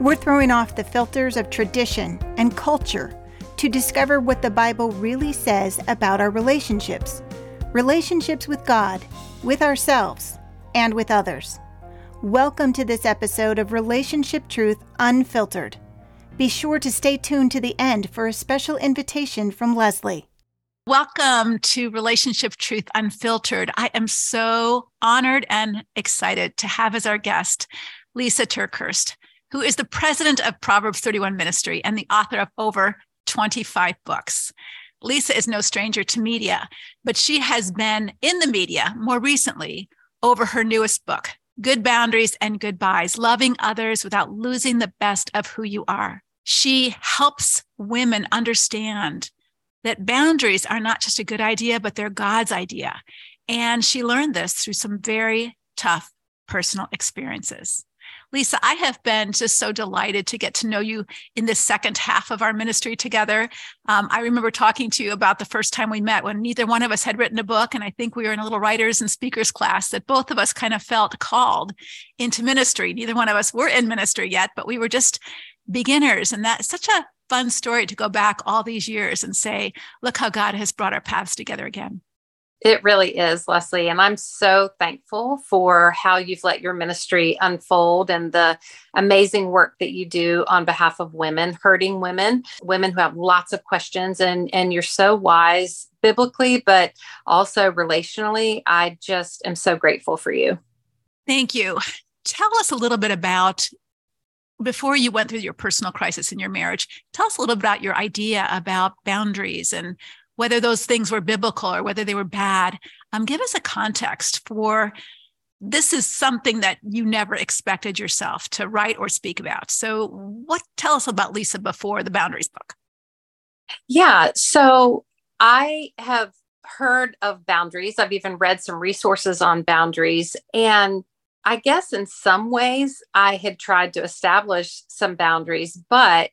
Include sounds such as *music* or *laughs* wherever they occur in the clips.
We're throwing off the filters of tradition and culture to discover what the Bible really says about our relationships relationships with God, with ourselves, and with others. Welcome to this episode of Relationship Truth Unfiltered. Be sure to stay tuned to the end for a special invitation from Leslie. Welcome to Relationship Truth Unfiltered. I am so honored and excited to have as our guest Lysa TerKeurst, who is the president of Proverbs 31 Ministry and the author of over 25 books. Lysa is no stranger to media, but she has been in the media more recently over her newest book, Good Boundaries and Goodbyes Loving Others Without Losing the Best of Who You Are. She helps women understand that boundaries are not just a good idea, but they're God's idea. And she learned this through some very tough personal experiences. Lysa, I have been just so delighted to get to know you in the second half of our ministry together. Um, I remember talking to you about the first time we met when neither one of us had written a book. And I think we were in a little writers and speakers class that both of us kind of felt called into ministry. Neither one of us were in ministry yet, but we were just beginners. And that's such a fun story to go back all these years and say, look how God has brought our paths together again. It really is, Leslie. And I'm so thankful for how you've let your ministry unfold and the amazing work that you do on behalf of women, hurting women, women who have lots of questions. And, and you're so wise biblically, but also relationally. I just am so grateful for you. Thank you. Tell us a little bit about before you went through your personal crisis in your marriage, tell us a little bit about your idea about boundaries and whether those things were biblical or whether they were bad. Um, give us a context for this is something that you never expected yourself to write or speak about. So, what tell us about Lysa before the Boundaries book? Yeah, so I have heard of boundaries. I've even read some resources on boundaries. And I guess in some ways I had tried to establish some boundaries, but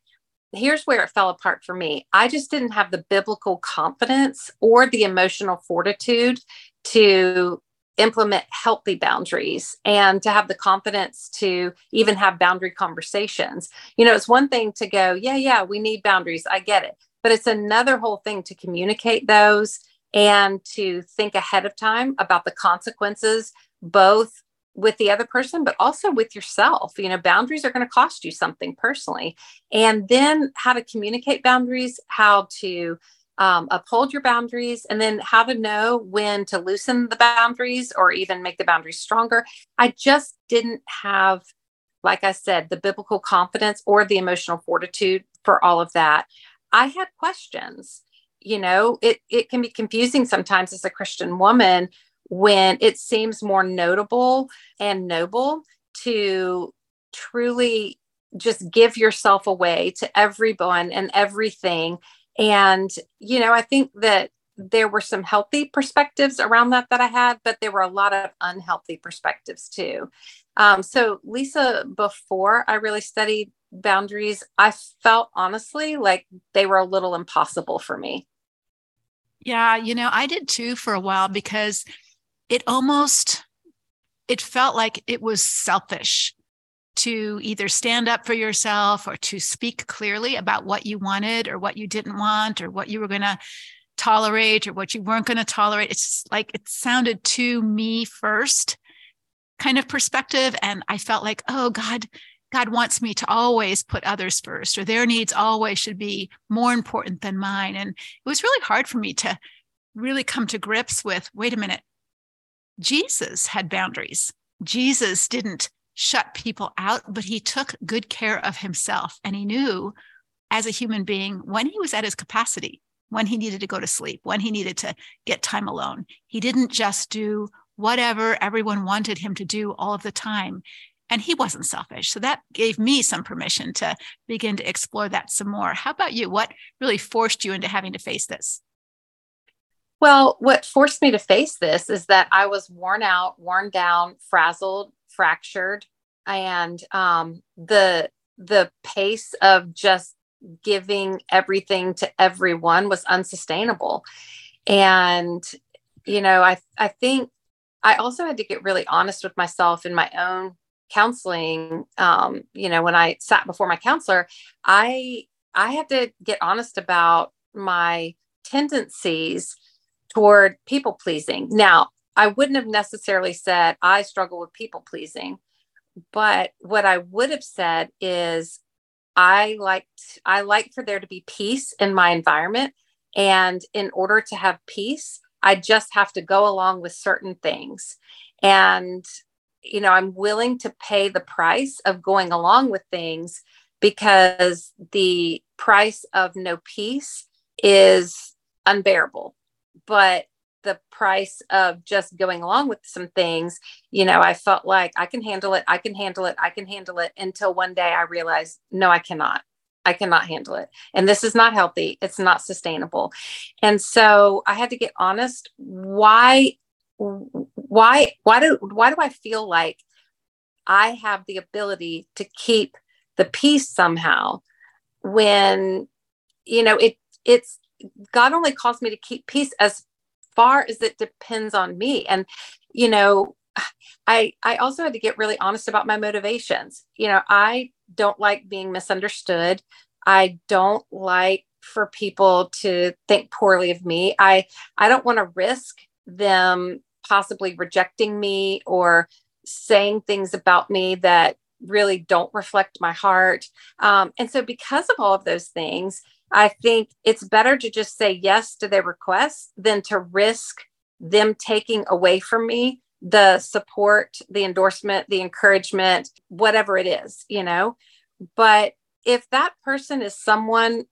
here's where it fell apart for me. I just didn't have the biblical confidence or the emotional fortitude to implement healthy boundaries and to have the confidence to even have boundary conversations. You know, it's one thing to go, yeah, yeah, we need boundaries. I get it. But it's another whole thing to communicate those and to think ahead of time about the consequences, both with the other person, but also with yourself. You know, boundaries are going to cost you something personally. And then how to communicate boundaries, how to um, uphold your boundaries, and then how to know when to loosen the boundaries or even make the boundaries stronger. I just didn't have, like I said, the biblical confidence or the emotional fortitude for all of that. I had questions. You know, it, it can be confusing sometimes as a Christian woman when it seems more notable and noble to truly just give yourself away to everyone and everything. And, you know, I think that there were some healthy perspectives around that that I had, but there were a lot of unhealthy perspectives too. Um, so, Lysa, before I really studied boundaries, I felt honestly like they were a little impossible for me. Yeah, you know, I did too for a while because it almost it felt like it was selfish to either stand up for yourself or to speak clearly about what you wanted or what you didn't want or what you were going to tolerate or what you weren't going to tolerate. It's like it sounded to me first kind of perspective and i felt like oh god god wants me to always put others first or their needs always should be more important than mine. And it was really hard for me to really come to grips with wait a minute Jesus had boundaries. Jesus didn't shut people out, but he took good care of himself. And he knew as a human being when he was at his capacity, when he needed to go to sleep, when he needed to get time alone. He didn't just do whatever everyone wanted him to do all of the time. And he wasn't selfish. So that gave me some permission to begin to explore that some more. How about you? What really forced you into having to face this? Well, what forced me to face this is that I was worn out, worn down, frazzled, fractured, and um, the the pace of just giving everything to everyone was unsustainable. And you know, I I think I also had to get really honest with myself in my own counseling, um, you know, when I sat before my counselor, I I had to get honest about my tendencies toward people pleasing. Now, I wouldn't have necessarily said I struggle with people pleasing, but what I would have said is I like I like for there to be peace in my environment and in order to have peace, I just have to go along with certain things. And you know, I'm willing to pay the price of going along with things because the price of no peace is unbearable. But the price of just going along with some things, you know, I felt like I can handle it, I can handle it, I can handle it until one day I realized, no, I cannot. I cannot handle it. And this is not healthy. It's not sustainable. And so I had to get honest. Why, why, why do, why do I feel like I have the ability to keep the peace somehow when, you know, it, it's, God only calls me to keep peace as far as it depends on me. And, you know, I I also had to get really honest about my motivations. You know, I don't like being misunderstood. I don't like for people to think poorly of me. I I don't want to risk them possibly rejecting me or saying things about me that really don't reflect my heart. Um, and so, because of all of those things, I think it's better to just say yes to their request than to risk them taking away from me the support, the endorsement, the encouragement, whatever it is, you know. But if that person is someone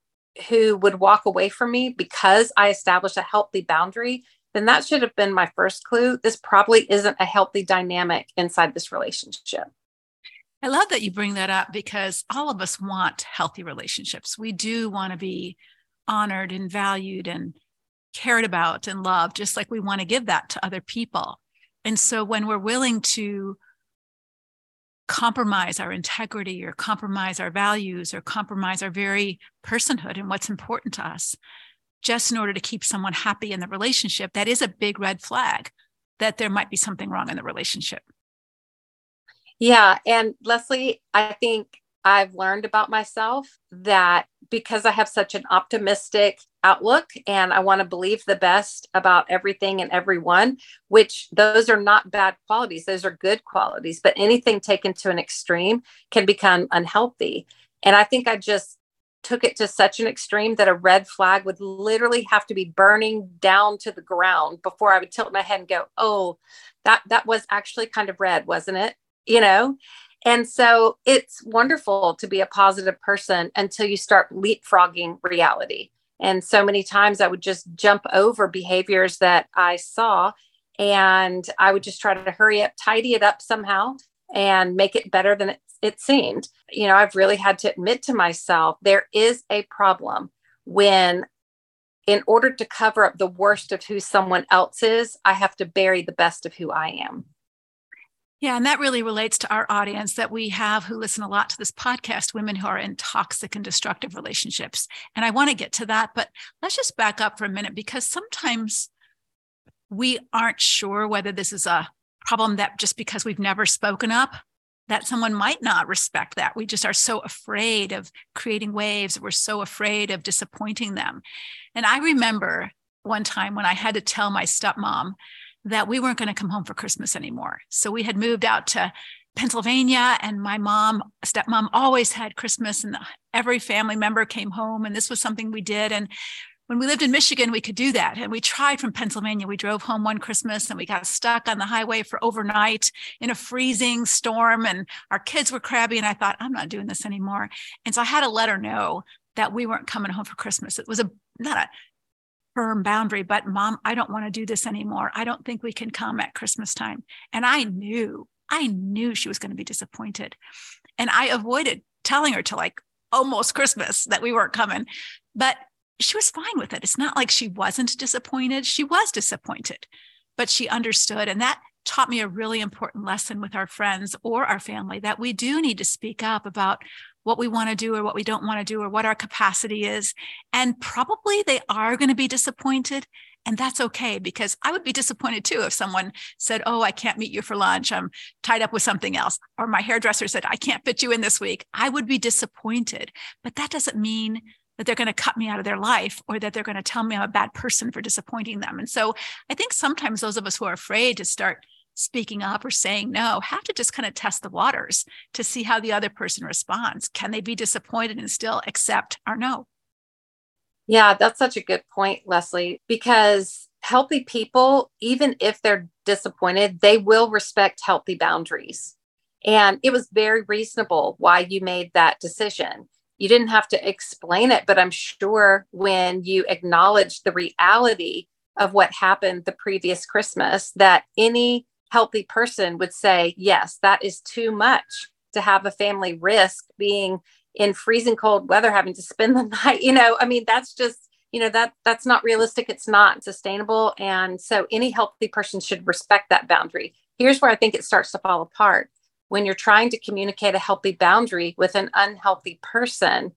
who would walk away from me because I established a healthy boundary, then that should have been my first clue. This probably isn't a healthy dynamic inside this relationship. I love that you bring that up because all of us want healthy relationships. We do want to be honored and valued and cared about and loved, just like we want to give that to other people. And so when we're willing to compromise our integrity or compromise our values or compromise our very personhood and what's important to us, just in order to keep someone happy in the relationship, that is a big red flag that there might be something wrong in the relationship. Yeah. And Leslie, I think I've learned about myself that because I have such an optimistic outlook and I want to believe the best about everything and everyone, which those are not bad qualities, those are good qualities, but anything taken to an extreme can become unhealthy. And I think I just took it to such an extreme that a red flag would literally have to be burning down to the ground before I would tilt my head and go, "Oh, that that was actually kind of red, wasn't it?" You know? And so it's wonderful to be a positive person until you start leapfrogging reality. And so many times I would just jump over behaviors that I saw and I would just try to hurry up, tidy it up somehow and make it better than it, it seemed. You know, I've really had to admit to myself there is a problem when in order to cover up the worst of who someone else is, I have to bury the best of who I am. Yeah, and that really relates to our audience that we have who listen a lot to this podcast, women who are in toxic and destructive relationships. And I want to get to that, but let's just back up for a minute because sometimes we aren't sure whether this is a problem that just because we've never spoken up, that someone might not respect that. We just are so afraid of creating waves. We're so afraid of disappointing them. And I remember one time when I had to tell my stepmom that we weren't going to come home for Christmas anymore. So we had moved out to Pennsylvania, and my mom, stepmom, always had Christmas, and every family member came home, and this was something we did. And when we lived in Michigan, we could do that. And we tried from Pennsylvania. We drove home one Christmas and we got stuck on the highway for overnight in a freezing storm. And our kids were crabby. And I thought, I'm not doing this anymore. And so I had to let her know that we weren't coming home for Christmas. It was a not a firm boundary, but mom, I don't want to do this anymore. I don't think we can come at Christmas time. And I knew, I knew she was going to be disappointed. And I avoided telling her to like almost Christmas that we weren't coming. But she was fine with it. It's not like she wasn't disappointed. She was disappointed, but she understood. And that taught me a really important lesson with our friends or our family that we do need to speak up about what we want to do or what we don't want to do or what our capacity is. And probably they are going to be disappointed. And that's okay because I would be disappointed too if someone said, Oh, I can't meet you for lunch. I'm tied up with something else. Or my hairdresser said, I can't fit you in this week. I would be disappointed. But that doesn't mean that they're going to cut me out of their life or that they're going to tell me I'm a bad person for disappointing them. And so I think sometimes those of us who are afraid to start speaking up or saying no have to just kind of test the waters to see how the other person responds. Can they be disappointed and still accept our no? Yeah, that's such a good point, Leslie, because healthy people, even if they're disappointed, they will respect healthy boundaries. And it was very reasonable why you made that decision. You didn't have to explain it, but I'm sure when you acknowledge the reality of what happened the previous Christmas, that any healthy person would say, Yes, that is too much to have a family risk being in freezing cold weather having to spend the *laughs* night you know? I mean that's just you know that that's not realistic it's not sustainable and so any healthy person should respect that boundary. Here's where i think it starts to fall apart. When you're trying to communicate a healthy boundary with an unhealthy person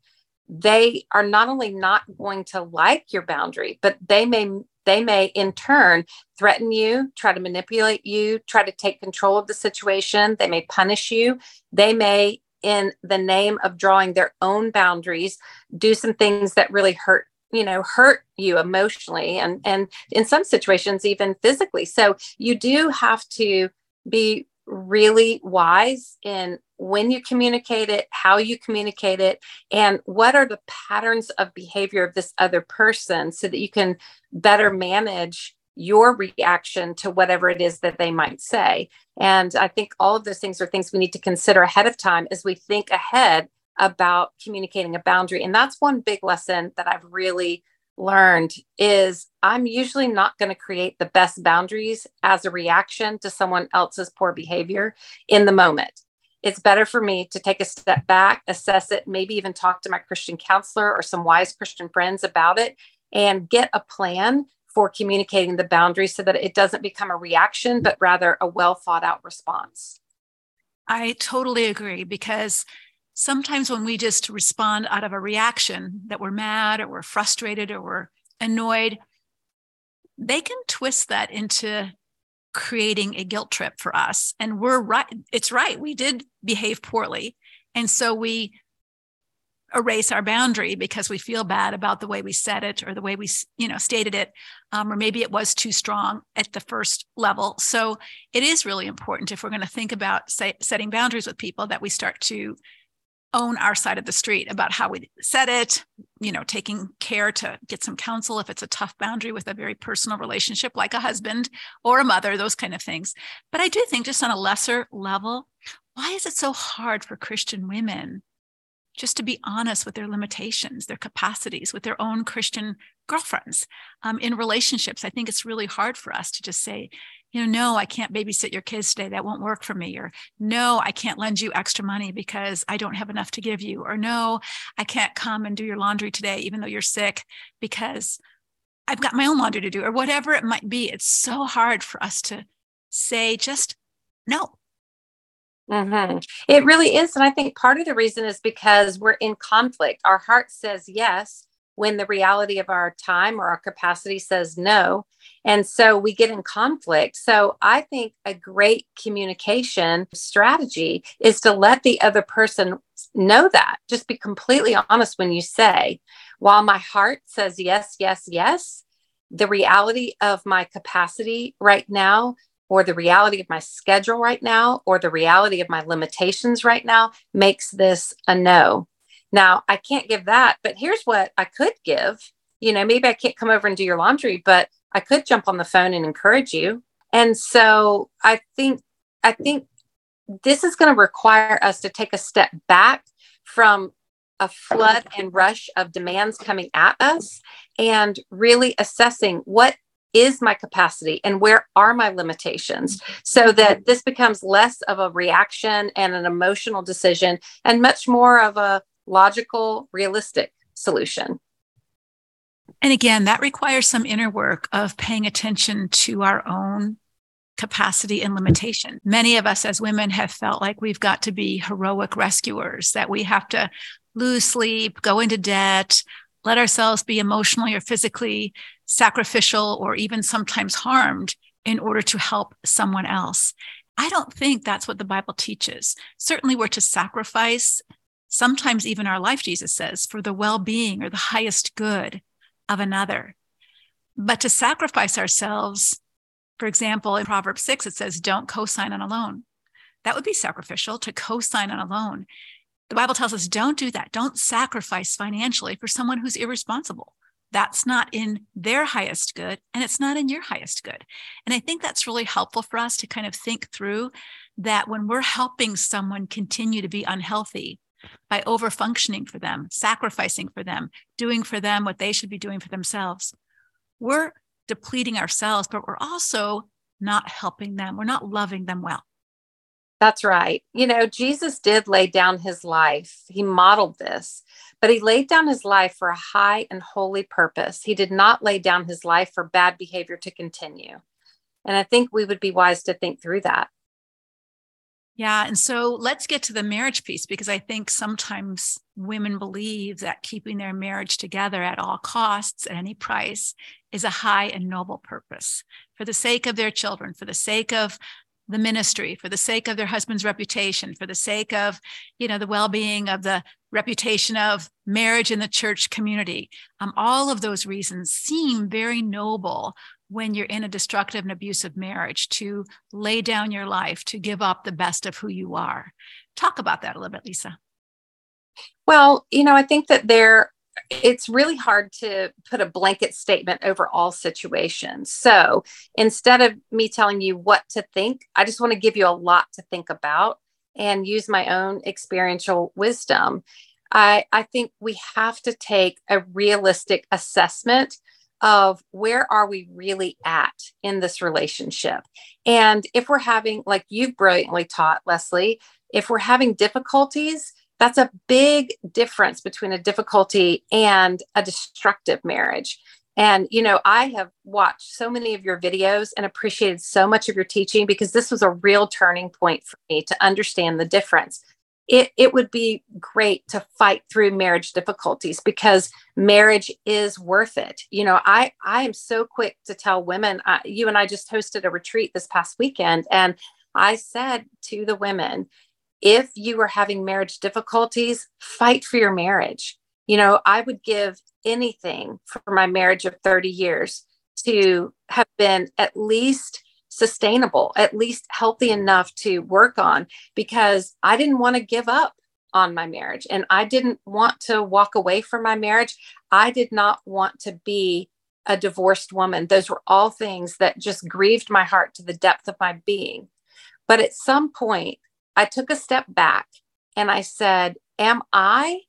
they are not only not going to like your boundary but they may they may in turn threaten you try to manipulate you try to take control of the situation. They may punish you. They may in the name of drawing their own boundaries do some things that really hurt you know hurt you emotionally and and in some situations even physically. So you do have to be really wise in when you communicate it how you communicate it and what are the patterns of behavior of this other person so that you can better manage your reaction to whatever it is that they might say. And I think all of those things are things we need to consider ahead of time as we think ahead about communicating a boundary. And that's one big lesson that I've really learned is I'm usually not going to create the best boundaries as a reaction to someone else's poor behavior in the moment. It's better for me to take a step back, assess it, maybe even talk to my Christian counselor or some wise Christian friends about it and get a plan for communicating the boundaries so that it doesn't become a reaction, but rather a well thought out response. I totally agree because sometimes when we just respond out of a reaction that we're mad or we're frustrated or we're annoyed, they can twist that into creating a guilt trip for us. And we're right. It's right. We did behave poorly. And so we erase our boundary because we feel bad about the way we said it or the way we you know stated it um, or maybe it was too strong at the first level so it is really important if we're going to think about say, setting boundaries with people that we start to own our side of the street about how we said it you know taking care to get some counsel if it's a tough boundary with a very personal relationship like a husband or a mother those kind of things but i do think just on a lesser level why is it so hard for christian women just to be honest with their limitations, their capacities, with their own Christian girlfriends um, in relationships. I think it's really hard for us to just say, you know, no, I can't babysit your kids today. That won't work for me. Or no, I can't lend you extra money because I don't have enough to give you. Or no, I can't come and do your laundry today, even though you're sick, because I've got my own laundry to do, or whatever it might be. It's so hard for us to say just no Mm-hmm. It really is. And I think part of the reason is because we're in conflict. Our heart says yes when the reality of our time or our capacity says no. And so we get in conflict. So I think a great communication strategy is to let the other person know that. Just be completely honest when you say, while my heart says yes, yes, yes, the reality of my capacity right now or the reality of my schedule right now or the reality of my limitations right now makes this a no. Now, I can't give that, but here's what I could give. You know, maybe I can't come over and do your laundry, but I could jump on the phone and encourage you. And so I think, I think this is going to require us to take a step back from a flood and rush of demands coming at us and really assessing what is my capacity and where are my limitations so that this becomes less of a reaction and an emotional decision and much more of a logical realistic solution and again that requires some inner work of paying attention to our own capacity and limitation many of us as women have felt like we've got to be heroic rescuers that we have to lose sleep go into debt let ourselves be emotionally or physically sacrificial or even sometimes harmed in order to help someone else. I don't think that's what the Bible teaches. Certainly, we're to sacrifice, sometimes even our life, Jesus says, for the well being or the highest good of another. But to sacrifice ourselves, for example, in Proverbs 6, it says, don't co sign on a loan. That would be sacrificial to co sign on a loan. The Bible tells us don't do that. Don't sacrifice financially for someone who's irresponsible. That's not in their highest good, and it's not in your highest good. And I think that's really helpful for us to kind of think through that when we're helping someone continue to be unhealthy by over functioning for them, sacrificing for them, doing for them what they should be doing for themselves, we're depleting ourselves, but we're also not helping them. We're not loving them well. That's right. You know, Jesus did lay down his life. He modeled this, but he laid down his life for a high and holy purpose. He did not lay down his life for bad behavior to continue. And I think we would be wise to think through that. Yeah. And so let's get to the marriage piece because I think sometimes women believe that keeping their marriage together at all costs, at any price, is a high and noble purpose for the sake of their children, for the sake of the ministry for the sake of their husband's reputation for the sake of you know the well-being of the reputation of marriage in the church community um, all of those reasons seem very noble when you're in a destructive and abusive marriage to lay down your life to give up the best of who you are talk about that a little bit lysa well you know i think that there it's really hard to put a blanket statement over all situations. So instead of me telling you what to think, I just want to give you a lot to think about and use my own experiential wisdom. I, I think we have to take a realistic assessment of where are we really at in this relationship. And if we're having, like you've brilliantly taught, Leslie, if we're having difficulties, that's a big difference between a difficulty and a destructive marriage. And, you know, I have watched so many of your videos and appreciated so much of your teaching because this was a real turning point for me to understand the difference. It, it would be great to fight through marriage difficulties because marriage is worth it. You know, I, I am so quick to tell women, you and I just hosted a retreat this past weekend, and I said to the women, if you are having marriage difficulties, fight for your marriage. You know, I would give anything for my marriage of 30 years to have been at least sustainable, at least healthy enough to work on because I didn't want to give up on my marriage and I didn't want to walk away from my marriage. I did not want to be a divorced woman. Those were all things that just grieved my heart to the depth of my being. But at some point, I took a step back and I said, Am I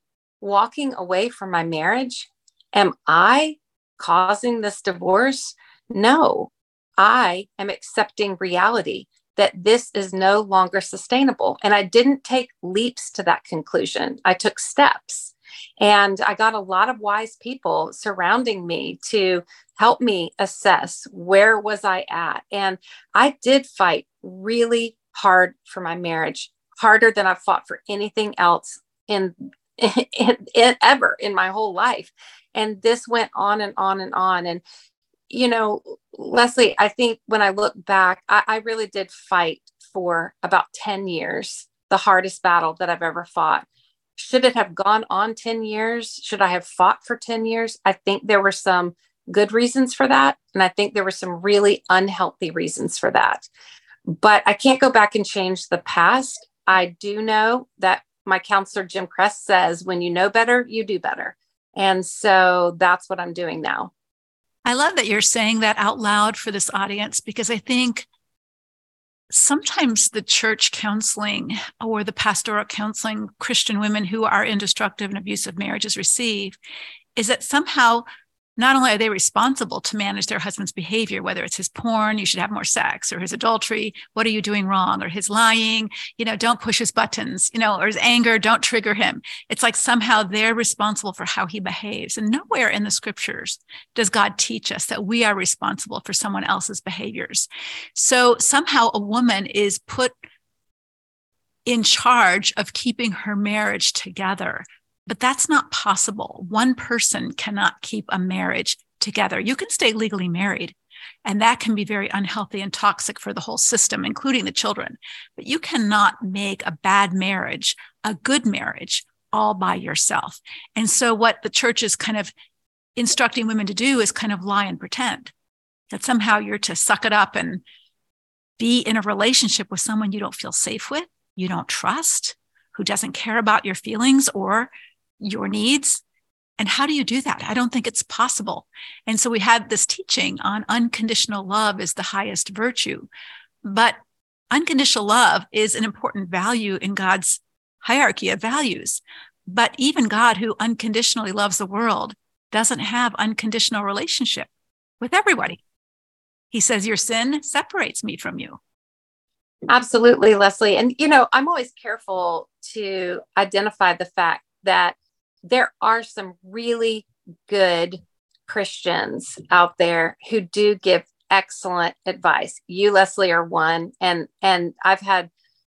walking away from my marriage? Am I causing this divorce? No, I am accepting reality that this is no longer sustainable. And I didn't take leaps to that conclusion, I took steps. And I got a lot of wise people surrounding me to help me assess where was I at. And I did fight really hard for my marriage, harder than I've fought for anything else in, *laughs* in, in, ever in my whole life. And this went on and on and on. And, you know, Leslie, I think when I look back, I, I really did fight for about 10 years, the hardest battle that I've ever fought. Should it have gone on 10 years? Should I have fought for 10 years? I think there were some good reasons for that. And I think there were some really unhealthy reasons for that. But I can't go back and change the past. I do know that my counselor, Jim Cress, says when you know better, you do better. And so that's what I'm doing now. I love that you're saying that out loud for this audience because I think sometimes the church counseling or the pastoral counseling Christian women who are in destructive and abusive marriages receive is that somehow not only are they responsible to manage their husband's behavior, whether it's his porn, you should have more sex, or his adultery, what are you doing wrong, or his lying, you know, don't push his buttons, you know, or his anger, don't trigger him. It's like somehow they're responsible for how he behaves. And nowhere in the scriptures does God teach us that we are responsible for someone else's behaviors. So somehow a woman is put in charge of keeping her marriage together but that's not possible. One person cannot keep a marriage together. You can stay legally married, and that can be very unhealthy and toxic for the whole system, including the children. But you cannot make a bad marriage a good marriage all by yourself. And so, what the church is kind of instructing women to do is kind of lie and pretend that somehow you're to suck it up and be in a relationship with someone you don't feel safe with, you don't trust, who doesn't care about your feelings or your needs. And how do you do that? I don't think it's possible. And so we had this teaching on unconditional love is the highest virtue. But unconditional love is an important value in God's hierarchy of values. But even God, who unconditionally loves the world, doesn't have unconditional relationship with everybody. He says, Your sin separates me from you. Absolutely, Leslie. And, you know, I'm always careful to identify the fact that there are some really good Christians out there who do give excellent advice. You, Leslie, are one. And, and I've had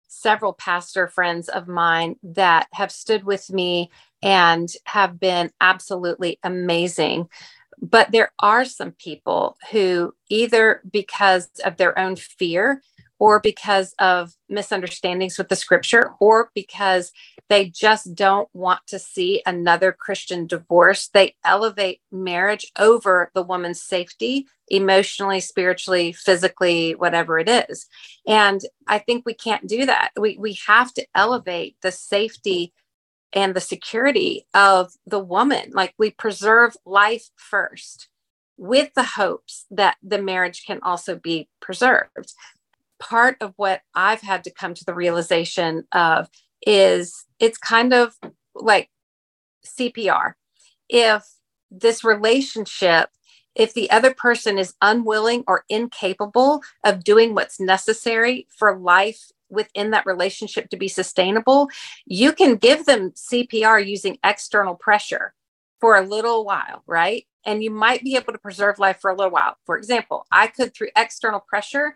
several pastor friends of mine that have stood with me and have been absolutely amazing. But there are some people who, either because of their own fear or because of misunderstandings with the scripture, or because they just don't want to see another Christian divorce. They elevate marriage over the woman's safety, emotionally, spiritually, physically, whatever it is. And I think we can't do that. We, we have to elevate the safety and the security of the woman. Like we preserve life first with the hopes that the marriage can also be preserved part of what I've had to come to the realization of is it's kind of like CPR. If this relationship, if the other person is unwilling or incapable of doing what's necessary for life within that relationship to be sustainable, you can give them CPR using external pressure for a little while, right? And you might be able to preserve life for a little while. For example, I could, through external pressure,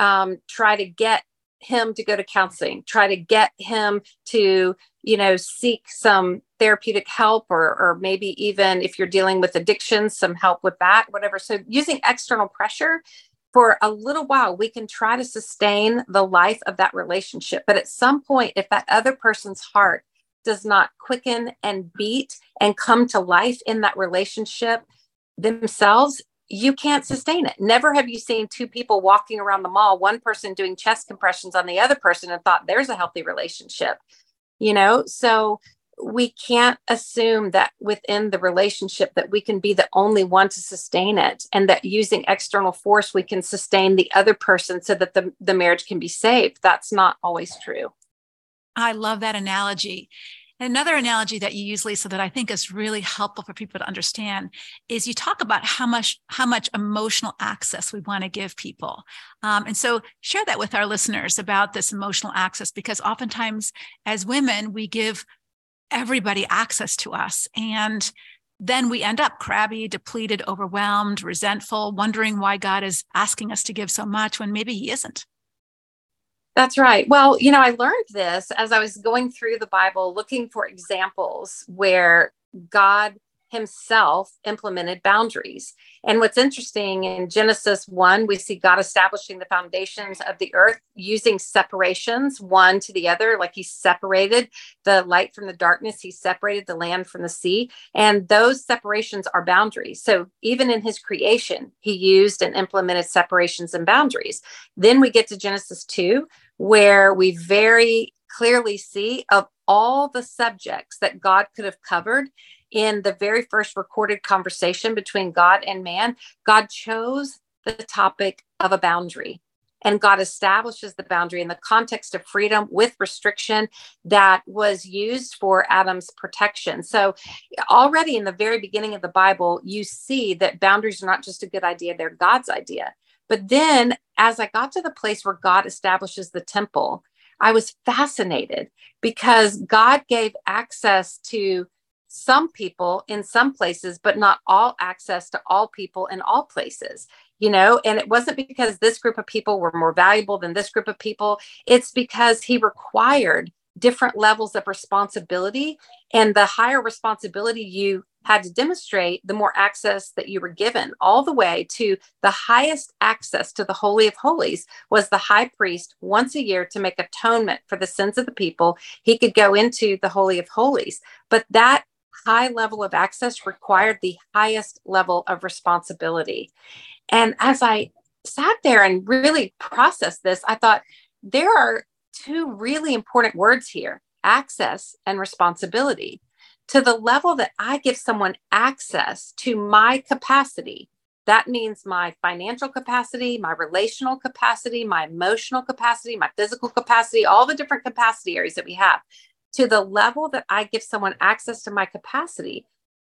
um, try to get him to go to counseling try to get him to you know seek some therapeutic help or or maybe even if you're dealing with addiction some help with that whatever. So using external pressure for a little while we can try to sustain the life of that relationship. But at some point if that other person's heart does not quicken and beat and come to life in that relationship themselves you can't sustain it. Never have you seen two people walking around the mall, one person doing chest compressions on the other person and thought there's a healthy relationship. You know, so we can't assume that within the relationship that we can be the only one to sustain it and that using external force we can sustain the other person so that the, the marriage can be saved. That's not always true. I love that analogy. Another analogy that you use, Lysa, that I think is really helpful for people to understand is you talk about how much how much emotional access we want to give people, um, and so share that with our listeners about this emotional access because oftentimes as women we give everybody access to us and then we end up crabby, depleted, overwhelmed, resentful, wondering why God is asking us to give so much when maybe He isn't. That's right. Well, you know, I learned this as I was going through the Bible looking for examples where God himself implemented boundaries. And what's interesting in Genesis 1, we see God establishing the foundations of the earth using separations one to the other, like he separated the light from the darkness, he separated the land from the sea. And those separations are boundaries. So even in his creation, he used and implemented separations and boundaries. Then we get to Genesis 2, where we very clearly see of all the subjects that God could have covered in the very first recorded conversation between God and man, God chose the topic of a boundary. And God establishes the boundary in the context of freedom with restriction that was used for Adam's protection. So, already in the very beginning of the Bible, you see that boundaries are not just a good idea, they're God's idea. But then, as I got to the place where God establishes the temple, I was fascinated because God gave access to some people in some places, but not all access to all people in all places. You know, and it wasn't because this group of people were more valuable than this group of people. It's because he required different levels of responsibility. And the higher responsibility you had to demonstrate, the more access that you were given, all the way to the highest access to the Holy of Holies was the high priest once a year to make atonement for the sins of the people. He could go into the Holy of Holies. But that high level of access required the highest level of responsibility. And as I sat there and really processed this, I thought there are two really important words here access and responsibility. To the level that I give someone access to my capacity, that means my financial capacity, my relational capacity, my emotional capacity, my physical capacity, all the different capacity areas that we have. To the level that I give someone access to my capacity,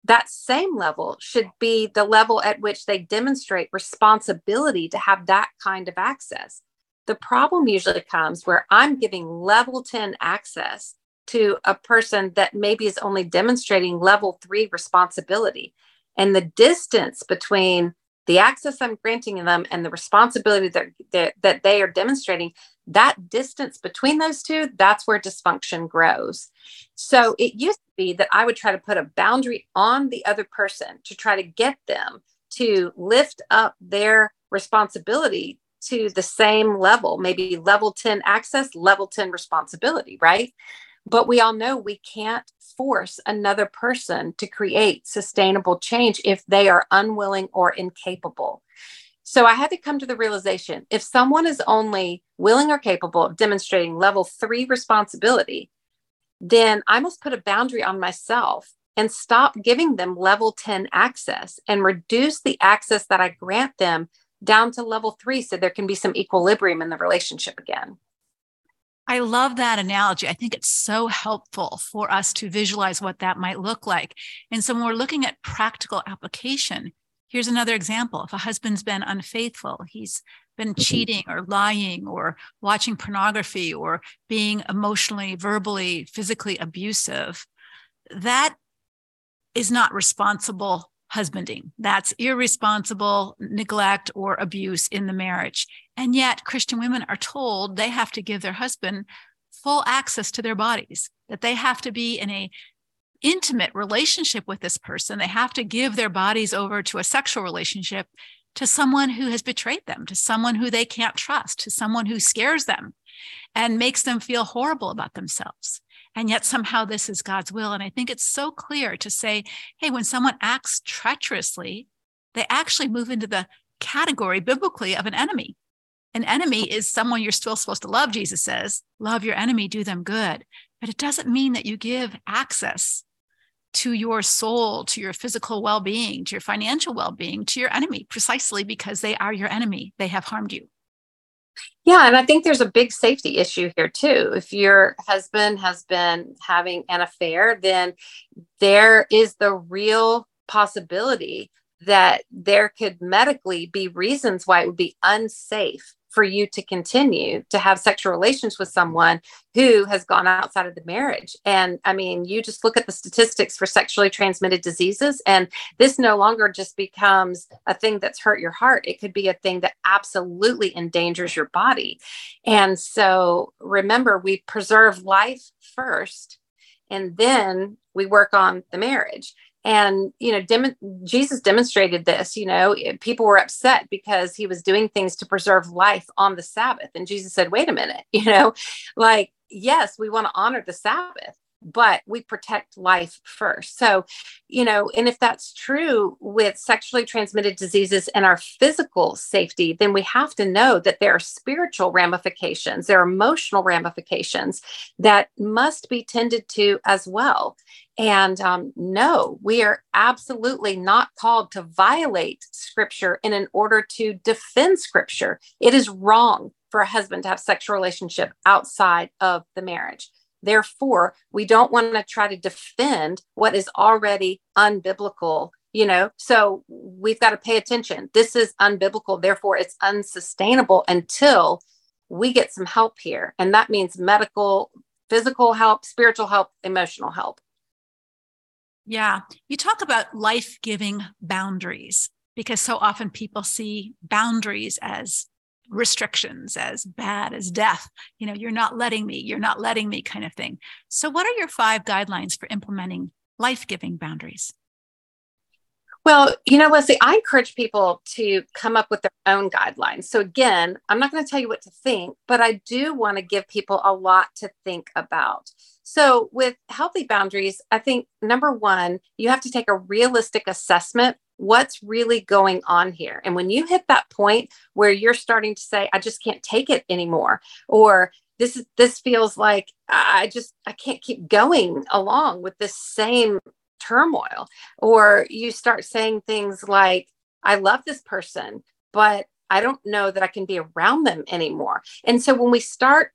that same level should be the level at which they demonstrate responsibility to have that kind of access. The problem usually comes where I'm giving level 10 access to a person that maybe is only demonstrating level three responsibility. And the distance between the access I'm granting them and the responsibility that, that, that they are demonstrating, that distance between those two, that's where dysfunction grows. So it used to be that I would try to put a boundary on the other person to try to get them to lift up their responsibility to the same level, maybe level 10 access, level 10 responsibility, right? But we all know we can't force another person to create sustainable change if they are unwilling or incapable. So I had to come to the realization if someone is only willing or capable of demonstrating level three responsibility, then I must put a boundary on myself and stop giving them level 10 access and reduce the access that I grant them down to level three so there can be some equilibrium in the relationship again. I love that analogy. I think it's so helpful for us to visualize what that might look like. And so when we're looking at practical application, here's another example. If a husband's been unfaithful, he's been mm-hmm. cheating or lying or watching pornography or being emotionally, verbally, physically abusive, that is not responsible husbanding. That's irresponsible neglect or abuse in the marriage. And yet, Christian women are told they have to give their husband full access to their bodies, that they have to be in a intimate relationship with this person. They have to give their bodies over to a sexual relationship to someone who has betrayed them, to someone who they can't trust, to someone who scares them and makes them feel horrible about themselves. And yet somehow this is God's will. And I think it's so clear to say, hey, when someone acts treacherously, they actually move into the category biblically of an enemy. An enemy is someone you're still supposed to love, Jesus says. Love your enemy, do them good. But it doesn't mean that you give access to your soul, to your physical well being, to your financial well being, to your enemy, precisely because they are your enemy. They have harmed you. Yeah, and I think there's a big safety issue here too. If your husband has been having an affair, then there is the real possibility that there could medically be reasons why it would be unsafe for you to continue to have sexual relations with someone who has gone outside of the marriage. And I mean, you just look at the statistics for sexually transmitted diseases, and this no longer just becomes a thing that's hurt your heart. It could be a thing that absolutely endangers your body. And so remember, we preserve life first, and then we work on the marriage and you know dem- jesus demonstrated this you know eh, people were upset because he was doing things to preserve life on the sabbath. And jesus said wait a minute *laughs* you know like yes we want to honor the sabbath but we protect life first. So, you know, and if that's true with sexually transmitted diseases and our physical safety, then we have to know that there are spiritual ramifications, there are emotional ramifications that must be tended to as well. And um, no, we are absolutely not called to violate scripture in an order to defend scripture. It is wrong for a husband to have sexual relationship outside of the marriage. Therefore, we don't want to try to defend what is already unbiblical, you know? So we've got to pay attention. This is unbiblical. Therefore, it's unsustainable until we get some help here. And that means medical, physical help, spiritual help, emotional help. Yeah. You talk about life giving boundaries because so often people see boundaries as restrictions as bad as death you know you're not letting me you're not letting me kind of thing so what are your five guidelines for implementing life-giving boundaries Well, you know, Leslie, I encourage people to come up with their own guidelines. So, again, I'm not going to tell you what to think, but I do want to give people a lot to think about. So, with healthy boundaries, I think number one, you have to take a realistic assessment. What's really going on here? And when you hit that point where you're starting to say, I just can't take it anymore, or this is this feels like I just I can't keep going along with this same turmoil. Or you start saying things like, I love this person, but I don't know that I can be around them anymore. And so when we start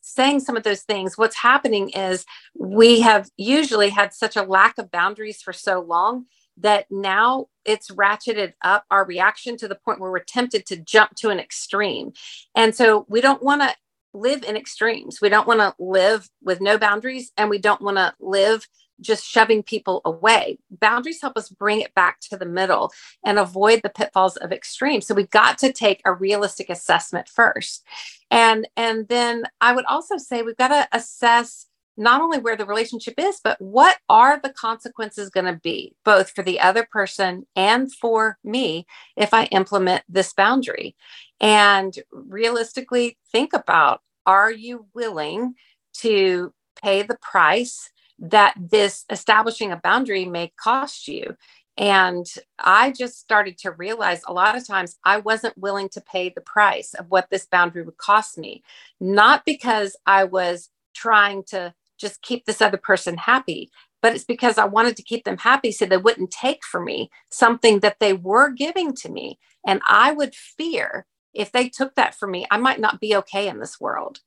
saying some of those things, what's happening is we have usually had such a lack of boundaries for so long that now it's ratcheted up our reaction to the point where we're tempted to jump to an extreme. And so we don't want to live in extremes. We don't want to live with no boundaries and we don't want to live just shoving people away. Boundaries help us bring it back to the middle and avoid the pitfalls of extreme. So we've got to take a realistic assessment first. And and then I would also say we've got to assess not only where the relationship is, but what are the consequences going to be, both for the other person and for me, if I implement this boundary? And realistically, think about are you willing to pay the price that this establishing a boundary may cost you. And I just started to realize a lot of times I wasn't willing to pay the price of what this boundary would cost me, not because I was trying to just keep this other person happy, but it's because I wanted to keep them happy so they wouldn't take from me something that they were giving to me. And I would fear if they took that from me, I might not be okay in this world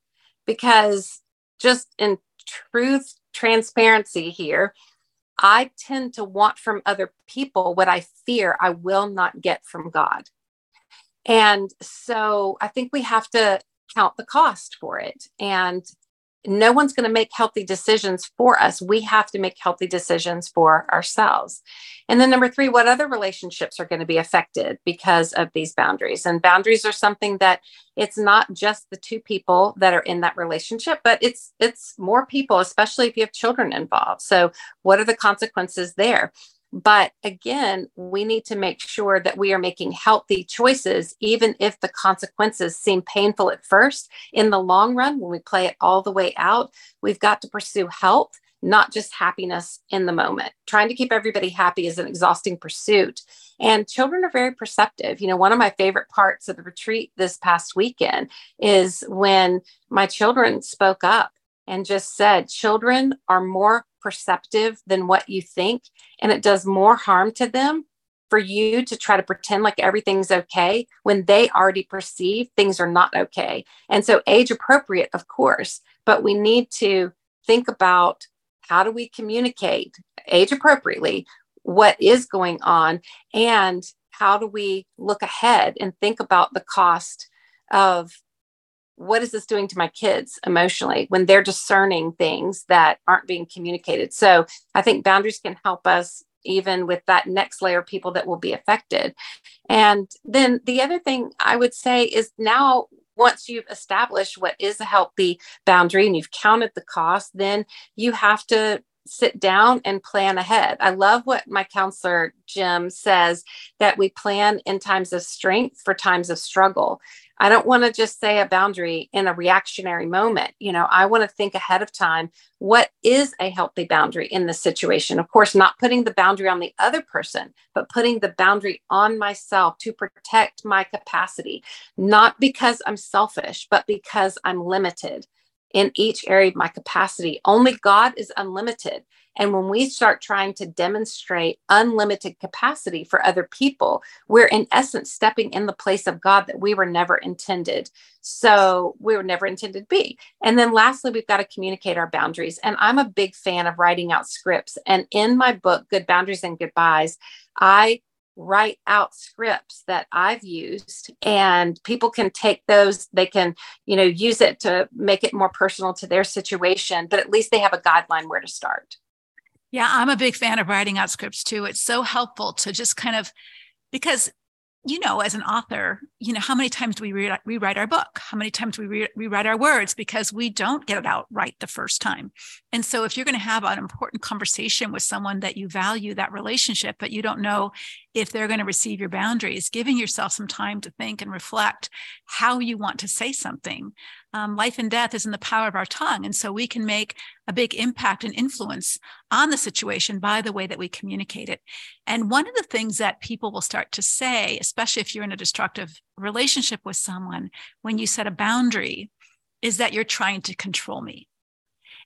because just in truth transparency here. I tend to want from other people what I fear I will not get from God. And so I think we have to count the cost for it. And no one's going to make healthy decisions for us. We have to make healthy decisions for ourselves. And then, number three, what other relationships are going to be affected because of these boundaries? And boundaries are something that it's not just the two people that are in that relationship, but it's it's more people, especially if you have children involved. So, what are the consequences there? But again, we need to make sure that we are making healthy choices, even if the consequences seem painful at first. In the long run, when we play it all the way out, we've got to pursue health, not just happiness in the moment. Trying to keep everybody happy is an exhausting pursuit. And children are very perceptive. You know, one of my favorite parts of the retreat this past weekend is when my children spoke up and just said, Children are more perceptive than what you think, and it does more harm to them for you to try to pretend like everything's okay when they already perceive things are not okay. And so, age appropriate, of course, but we need to think about how do we communicate age appropriately what is going on and how do we look ahead and think about the cost of what is this doing to my kids emotionally when they're discerning things that aren't being communicated? So i think boundaries can help us even with that next layer of people that will be affected. And then the other thing i would say is now once you've established what is a healthy boundary and you've counted the cost then you have to sit down and plan ahead. I love what my counselor, Jim, says that we plan in times of strength for times of struggle. I don't want to just say a boundary in a reactionary moment. You know, I want to think ahead of time what is a healthy boundary in this situation? Of course, not putting the boundary on the other person, but putting the boundary on myself to protect my capacity, not because I'm selfish, but because I'm limited in each area of my capacity. Only God is unlimited. And when we start trying to demonstrate unlimited capacity for other people, we're in essence stepping in the place of God that we were never intended. So we were never intended to be. And then lastly, we've got to communicate our boundaries. And I'm a big fan of writing out scripts. And in my book, Good Boundaries and Goodbyes, I write out scripts that I've used and people can take those they can you know use it to make it more personal to their situation but at least they have a guideline where to start. Yeah, I'm a big fan of writing out scripts too. It's so helpful to just kind of because you know, as an author, you know, how many times do we re- rewrite our book? How many times do we re- rewrite our words because we don't get it out right the first time? And so, if you're going to have an important conversation with someone that you value that relationship, but you don't know if they're going to receive your boundaries, giving yourself some time to think and reflect how you want to say something. Um, life and death is in the power of our tongue. And so, we can make a big impact and influence on the situation by the way that we communicate it. And one of the things that people will start to say, especially if you're in a destructive relationship with someone, when you set a boundary, is that you're trying to control me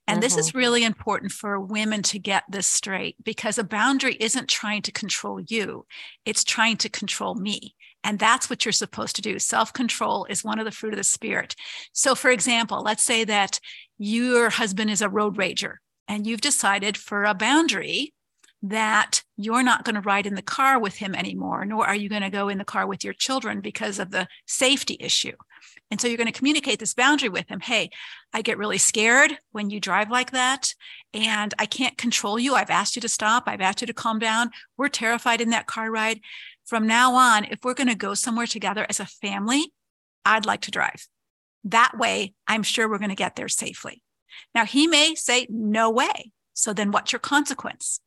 and mm-hmm. this is really important for women to get this straight because a boundary isn't trying to control you, it's trying to control me. And that's what you're supposed to do. Self control is one of the fruit of the spirit. So, for example, let's say that your husband is a road rager and you've decided for a boundary that you're not going to ride in the car with him anymore, nor are you going to go in the car with your children because of the safety issue. And so you're going to communicate this boundary with him. Hey, I get really scared when you drive like that, and I can't control you. I've asked you to stop. I've asked you to calm down. We're terrified in that car ride. From now on, if we're going to go somewhere together as a family, I'd like to drive. That way, I'm sure we're going to get there safely. Now, he may say, no way. So then what's your consequence?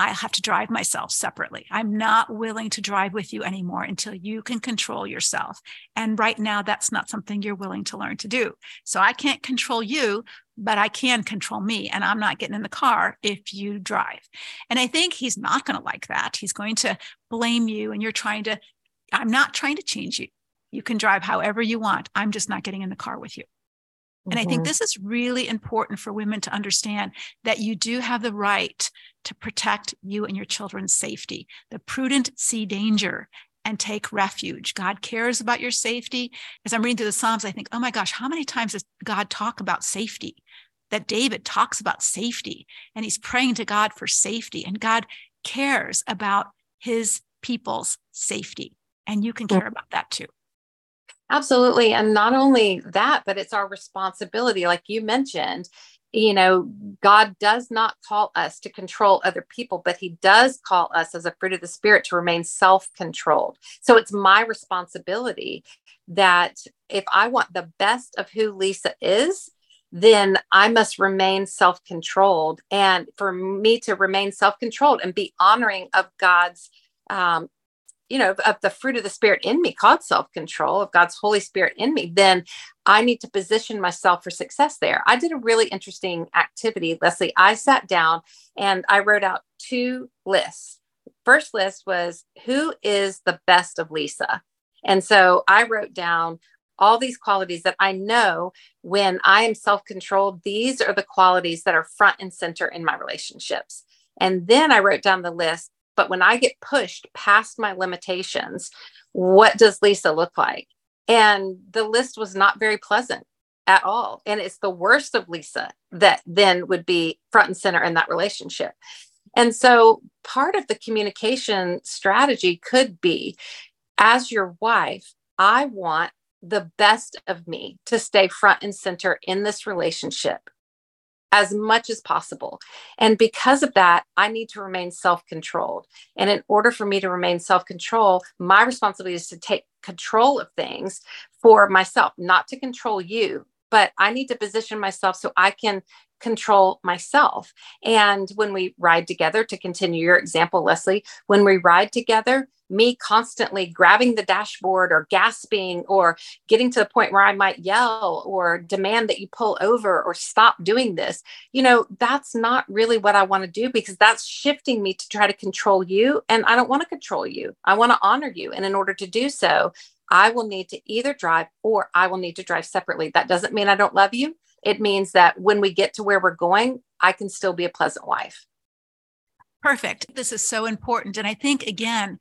I have to drive myself separately. I'm not willing to drive with you anymore until you can control yourself. And right now, that's not something you're willing to learn to do. So I can't control you, but I can control me. And I'm not getting in the car if you drive. And I think he's not going to like that. He's going to blame you, and you're trying to, I'm not trying to change you. You can drive however you want. I'm just not getting in the car with you. And I think mm-hmm. this is really important for women to understand that you do have the right to protect you and your children's safety. The prudent see danger and take refuge. God cares about your safety. As I'm reading through the Psalms, I think, oh my gosh, how many times does God talk about safety? That David talks about safety and he's praying to God for safety, and God cares about his people's safety. And you can care about that too. Absolutely. And not only that, but it's our responsibility. Like you mentioned, you know, God does not call us to control other people, but He does call us as a fruit of the Spirit to remain self controlled. So it's my responsibility that if I want the best of who Lysa is, then I must remain self controlled. And for me to remain self controlled and be honoring of God's um, you know, of the fruit of the spirit in me, called self control, of God's Holy Spirit in me, then I need to position myself for success there. I did a really interesting activity, Leslie. I sat down and I wrote out two lists. First list was who is the best of Lysa? And so I wrote down all these qualities that I know when I am self controlled, these are the qualities that are front and center in my relationships. And then I wrote down the list but when I get pushed past my limitations, what does Lysa look like? And the list was not very pleasant at all. And it's the worst of Lysa that then would be front and center in that relationship. And so part of the communication strategy could be as your wife, I want the best of me to stay front and center in this relationship as much as possible. And because of that, I need to remain self controlled. And in order for me to remain self control, my responsibility is to take control of things for myself, not to control you, but I need to position myself so I can control myself. And when we ride together, to continue your example, Leslie, when we ride together, me constantly grabbing the dashboard or gasping or getting to the point where I might yell or demand that you pull over or stop doing this, you know, that's not really what I want to do because that's shifting me to try to control you. And I don't want to control you. I want to honor you. And in order to do so, I will need to either drive or I will need to drive separately. That doesn't mean I don't love you. It means that when we get to where we're going, I can still be a pleasant wife. Perfect. This is so important. And I think, again,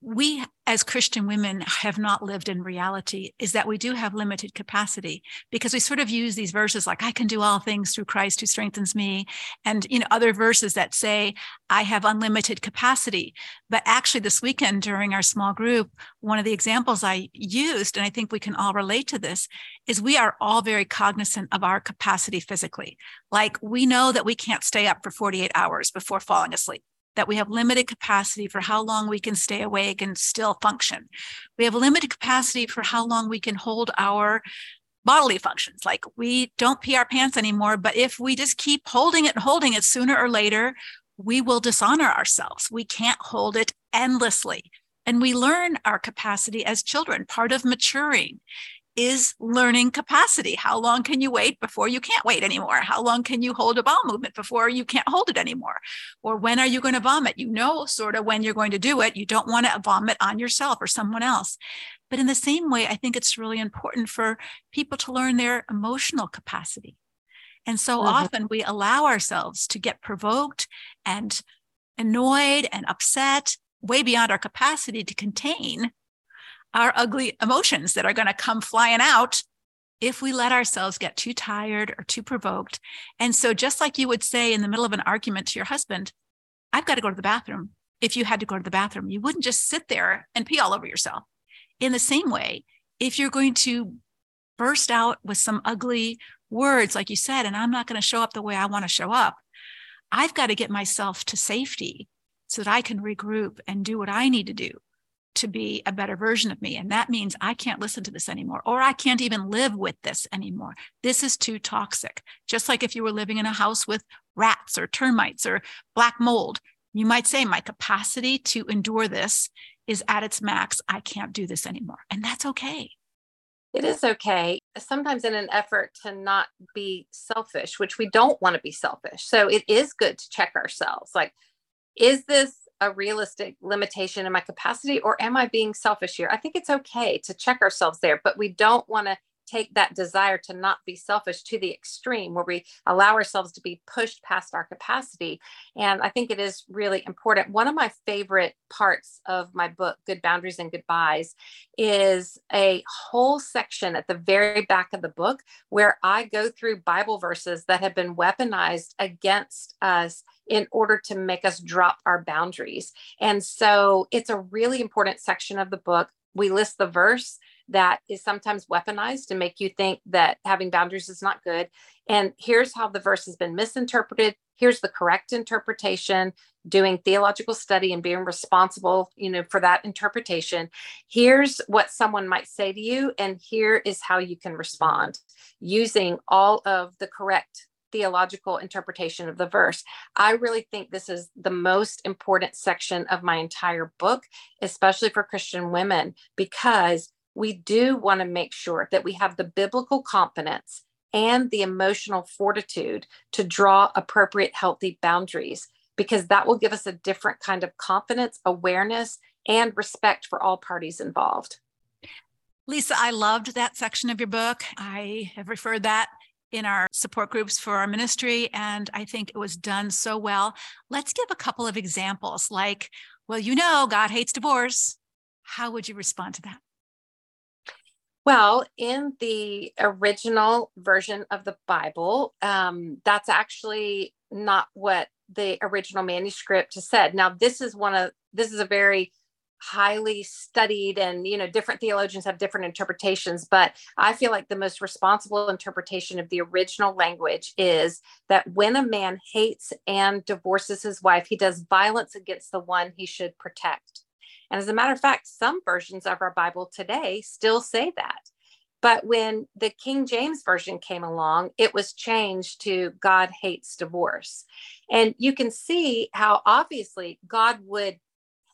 we as Christian women have not lived in reality is that we do have limited capacity because we sort of use these verses like I can do all things through Christ who strengthens me and you know other verses that say I have unlimited capacity. But actually this weekend during our small group one of the examples I used and I think we can all relate to this is we are all very cognizant of our capacity physically. Like we know that we can't stay up for 48 hours before falling asleep that we have limited capacity for how long we can stay awake and still function. We have limited capacity for how long we can hold our bodily functions. Like we don't pee our pants anymore, but if we just keep holding it and holding it sooner or later, we will dishonor ourselves. We can't hold it endlessly. And we learn our capacity as children. Part of maturing is learning capacity. How long can you wait before you can't wait anymore? How long can you hold a bowel movement before you can't hold it anymore? Or when are you going to vomit? You know, sort of when you're going to do it. You don't want to vomit on yourself or someone else. But in the same way, I think it's really important for people to learn their emotional capacity. And so mm-hmm. often we allow ourselves to get provoked and annoyed and upset way beyond our capacity to contain our ugly emotions that are going to come flying out if we let ourselves get too tired or too provoked. And so, just like you would say in the middle of an argument to your husband, I've got to go to the bathroom. If you had to go to the bathroom, you wouldn't just sit there and pee all over yourself. In the same way, if you're going to burst out with some ugly words, like you said, and I'm not going to show up the way I want to show up, I've got to get myself to safety so that I can regroup and do what I need to do to be a better version of me. And that means I can't listen to this anymore, or I can't even live with this anymore. This is too toxic. Just like if you were living in a house with rats or termites or black mold, you might say, My capacity to endure this is at its max. I can't do this anymore. And that's okay. It is okay. Sometimes, in an effort to not be selfish, which we don't want to be selfish. So, it is good to check ourselves like, is this a realistic limitation in my capacity or am I being selfish here? I think it's okay to check ourselves there, but we don't want to take that desire to not be selfish to the extreme where we allow ourselves to be pushed past our capacity. And I think it is really important. One of my favorite parts of my book, Good Boundaries and Goodbyes, is a whole section at the very back of the book where I go through Bible verses that have been weaponized against us in order to make us drop our boundaries. And so it's a really important section of the book. We list the verse that is sometimes weaponized to make you think that having boundaries is not good. And here's how the verse has been misinterpreted. Here's the correct interpretation, doing theological study and being responsible, you know, for that interpretation. Here's what someone might say to you, and here is how you can respond using all of the correct theological interpretation of the verse. I really think this is the most important section of my entire book, especially for Christian women, because we do want to make sure that we have the biblical confidence and the emotional fortitude to draw appropriate healthy boundaries because that will give us a different kind of confidence, awareness, and respect for all parties involved. Lysa, I loved that section of your book. I have referred that in our support groups for our ministry, and I think it was done so well. Let's give a couple of examples like, well, you know, God hates divorce. How would you respond to that? Well, in the original version of the Bible, um, that's actually not what the original manuscript said. Now, this is one of this is a very highly studied and you know different theologians have different interpretations but i feel like the most responsible interpretation of the original language is that when a man hates and divorces his wife he does violence against the one he should protect and as a matter of fact, some versions of our Bible today still say that. But when the King James Version came along, it was changed to God hates divorce. And you can see how obviously God would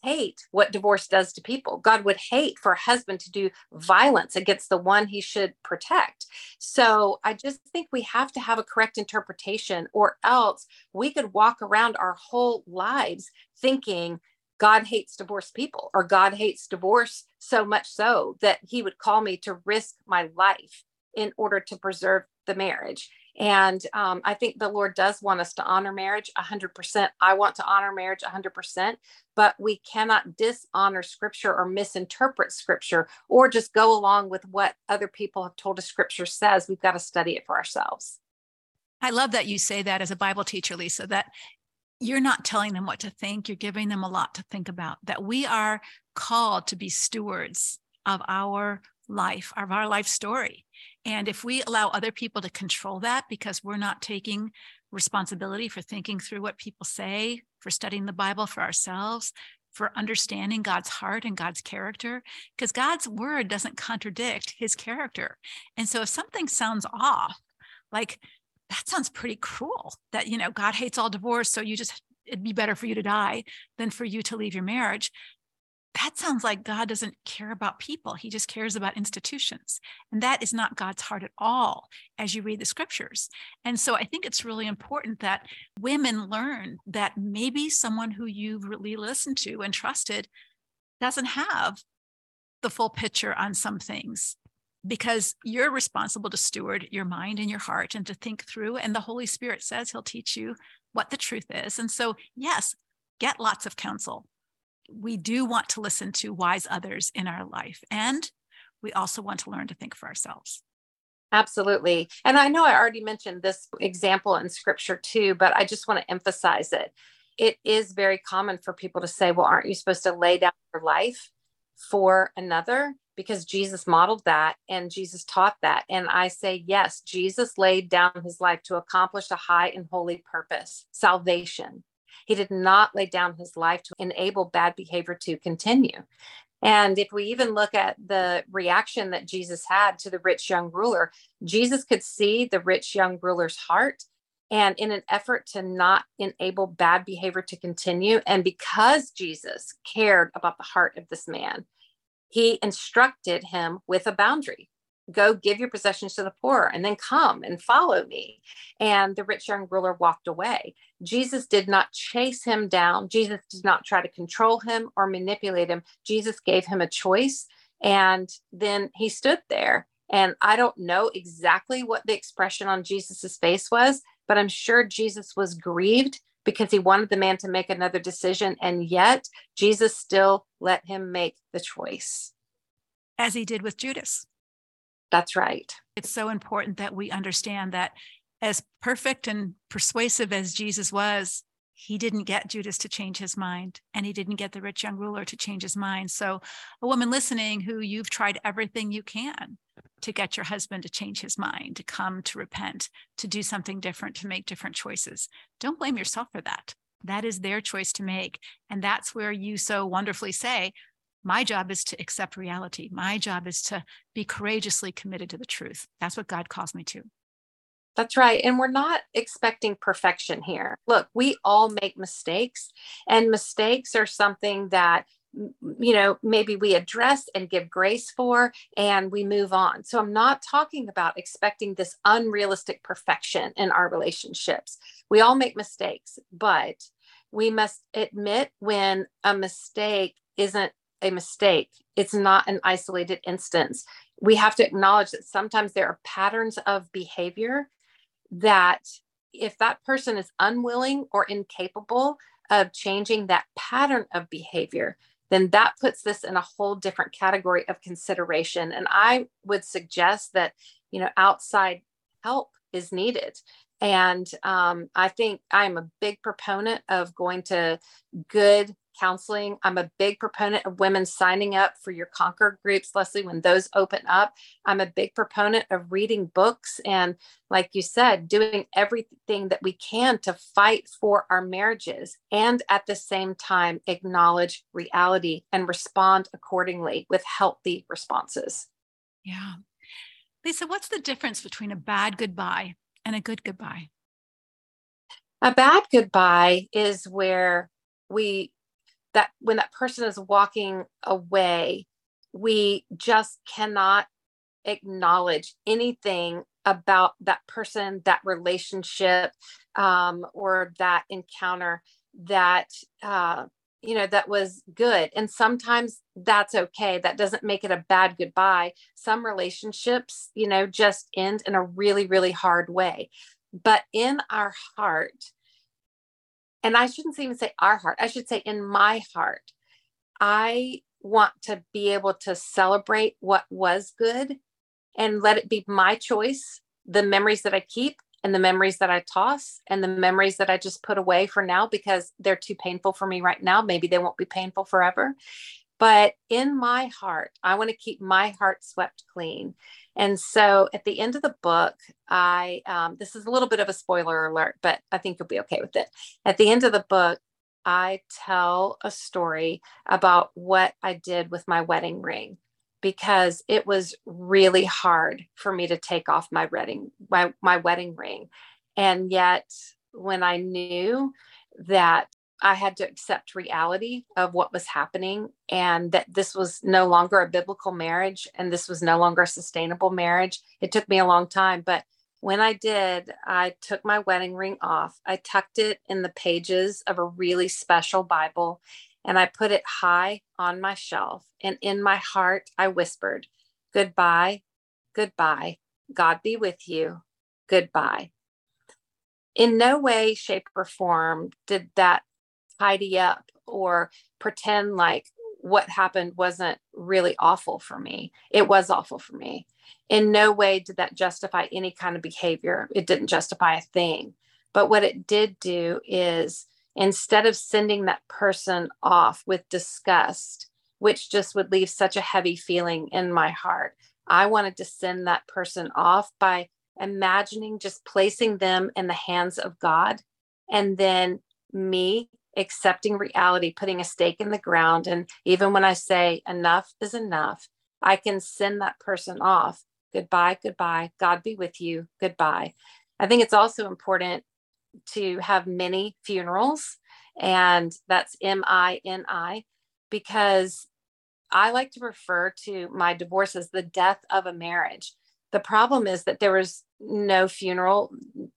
hate what divorce does to people. God would hate for a husband to do violence against the one he should protect. So I just think we have to have a correct interpretation, or else we could walk around our whole lives thinking God hates divorced people or God hates divorce so much so that he would call me to risk my life in order to preserve the marriage. And um, I think the Lord does want us to honor marriage 100%. I want to honor marriage 100%, but we cannot dishonor scripture or misinterpret scripture or just go along with what other people have told us scripture says. We've got to study it for ourselves. I love that you say that as a Bible teacher, Lysa, that you're not telling them what to think. You're giving them a lot to think about, that we are called to be stewards of our life, of our life story. And if we allow other people to control that because we're not taking responsibility for thinking through what people say, for studying the Bible for ourselves, for understanding God's heart and God's character because God's word doesn't contradict his character. And so if something sounds off, like that sounds pretty cruel that, you know, God hates all divorce. So you just, it'd be better for you to die than for you to leave your marriage that sounds like God doesn't care about people. He just cares about institutions. And that is not God's heart at all as you read the scriptures. And so I think it's really important that women learn that maybe someone who you've really listened to and trusted doesn't have the full picture on some things because you're responsible to steward your mind and your heart and to think through. And the Holy Spirit says he'll teach you what the truth is. And so, yes, get lots of counsel we do want to listen to wise others in our life. And we also want to learn to think for ourselves. Absolutely. And I know I already mentioned this example in scripture too, but I just want to emphasize it. It is very common for people to say, well, aren't you supposed to lay down your life for another? Because Jesus modeled that and Jesus taught that. And I say, yes, Jesus laid down his life to accomplish a high and holy purpose, salvation. He did not lay down his life to enable bad behavior to continue. And if we even look at the reaction that Jesus had to the rich young ruler, Jesus could see the rich young ruler's heart. And in an effort to not enable bad behavior to continue, and because Jesus cared about the heart of this man, he instructed him with a boundary go give your possessions to the poor and then come and follow me. And the rich young ruler walked away. Jesus did not chase him down. Jesus did not try to control him or manipulate him. Jesus gave him a choice. And then he stood there. And I don't know exactly what the expression on Jesus's face was, but I'm sure Jesus was grieved because he wanted the man to make another decision. And yet, Jesus still let him make the choice. As he did with Judas. That's right. It's so important that we understand that as perfect and persuasive as Jesus was, he didn't get Judas to change his mind and he didn't get the rich young ruler to change his mind. So, a woman listening who you've tried everything you can to get your husband to change his mind, to come to repent, to do something different, to make different choices, don't blame yourself for that. That is their choice to make. And that's where you so wonderfully say, my job is to accept reality. My job is to be courageously committed to the truth. That's what God calls me to. That's right. And we're not expecting perfection here. Look, we all make mistakes, and mistakes are something that you know maybe we address and give grace for and we move on so i'm not talking about expecting this unrealistic perfection in our relationships we all make mistakes but we must admit when a mistake isn't a mistake. It's not an isolated instance. We have to acknowledge that sometimes there are patterns of behavior that, if that person is unwilling or incapable of changing that pattern of behavior, then that puts this in a whole different category of consideration. And I would suggest that, you know, outside help is needed. And um, I think I'm a big proponent of going to good counseling. I'm a big proponent of women signing up for your Conquer groups, Leslie, when those open up. I'm a big proponent of reading books and, like you said, doing everything that we can to fight for our marriages and at the same time acknowledge reality and respond accordingly with healthy responses. Yeah. Lysa, what's the difference between a bad goodbye and a good goodbye? A bad goodbye is where we that when that person is walking away, we just cannot acknowledge anything about that person, that relationship, um, or that encounter that uh, you know that was good. And sometimes that's okay. That doesn't make it a bad goodbye. Some relationships, you know, just end in a really, really hard way. But in our heart, and I shouldn't even say our heart, I should say in my heart, I want to be able to celebrate what was good and let it be my choice, the memories that I keep and the memories that I toss and the memories that I just put away for now because they're too painful for me right now. Maybe they won't be painful forever. But in my heart, I want to keep my heart swept clean. And so at the end of the book, I, um, this is a little bit of a spoiler alert, but I think you'll be okay with it. At the end of the book, I tell a story about what I did with my wedding ring because it was really hard for me to take off my wedding my, my wedding ring and yet when i knew that i had to accept reality of what was happening and that this was no longer a biblical marriage and this was no longer a sustainable marriage it took me a long time but when i did i took my wedding ring off i tucked it in the pages of a really special bible and I put it high on my shelf. And in my heart, I whispered, Goodbye, goodbye. God be with you. Goodbye. In no way, shape, or form did that tidy up or pretend like what happened wasn't really awful for me. It was awful for me. In no way did that justify any kind of behavior. It didn't justify a thing. But what it did do is instead of sending that person off with disgust, which just would leave such a heavy feeling in my heart, I wanted to send that person off by imagining just placing them in the hands of God and then me accepting reality, putting a stake in the ground. And even when I say enough is enough, I can send that person off. Goodbye, goodbye. God be with you. Goodbye. I think it's also important to have many funerals, and that's M I N I, because I like to refer to my divorce as the death of a marriage. The problem is that there was no funeral,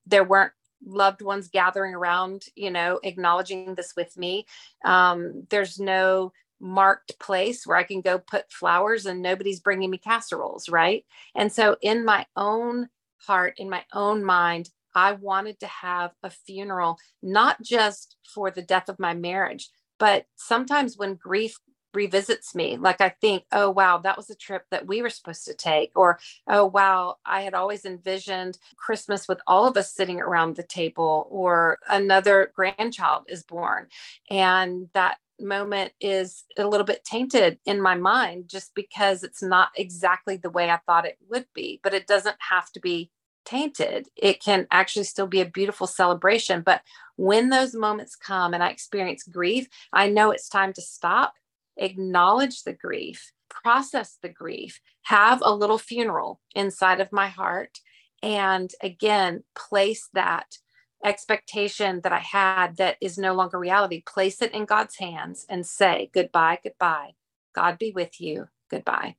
there weren't loved ones gathering around, you know, acknowledging this with me. Um, there's no marked place where I can go put flowers and nobody's bringing me casseroles, right? And so, in my own heart, in my own mind, I wanted to have a funeral, not just for the death of my marriage, but sometimes when grief revisits me, like I think, oh, wow, that was a trip that we were supposed to take. Or, oh, wow, I had always envisioned Christmas with all of us sitting around the table, or another grandchild is born. And that moment is a little bit tainted in my mind just because it's not exactly the way I thought it would be, but it doesn't have to be tainted. It can actually still be a beautiful celebration. But when those moments come and I experience grief, I know it's time to stop, acknowledge the grief, process the grief, have a little funeral inside of my heart. And again, place that expectation that I had that is no longer reality, place it in God's hands and say, goodbye, goodbye. God be with you. Goodbye.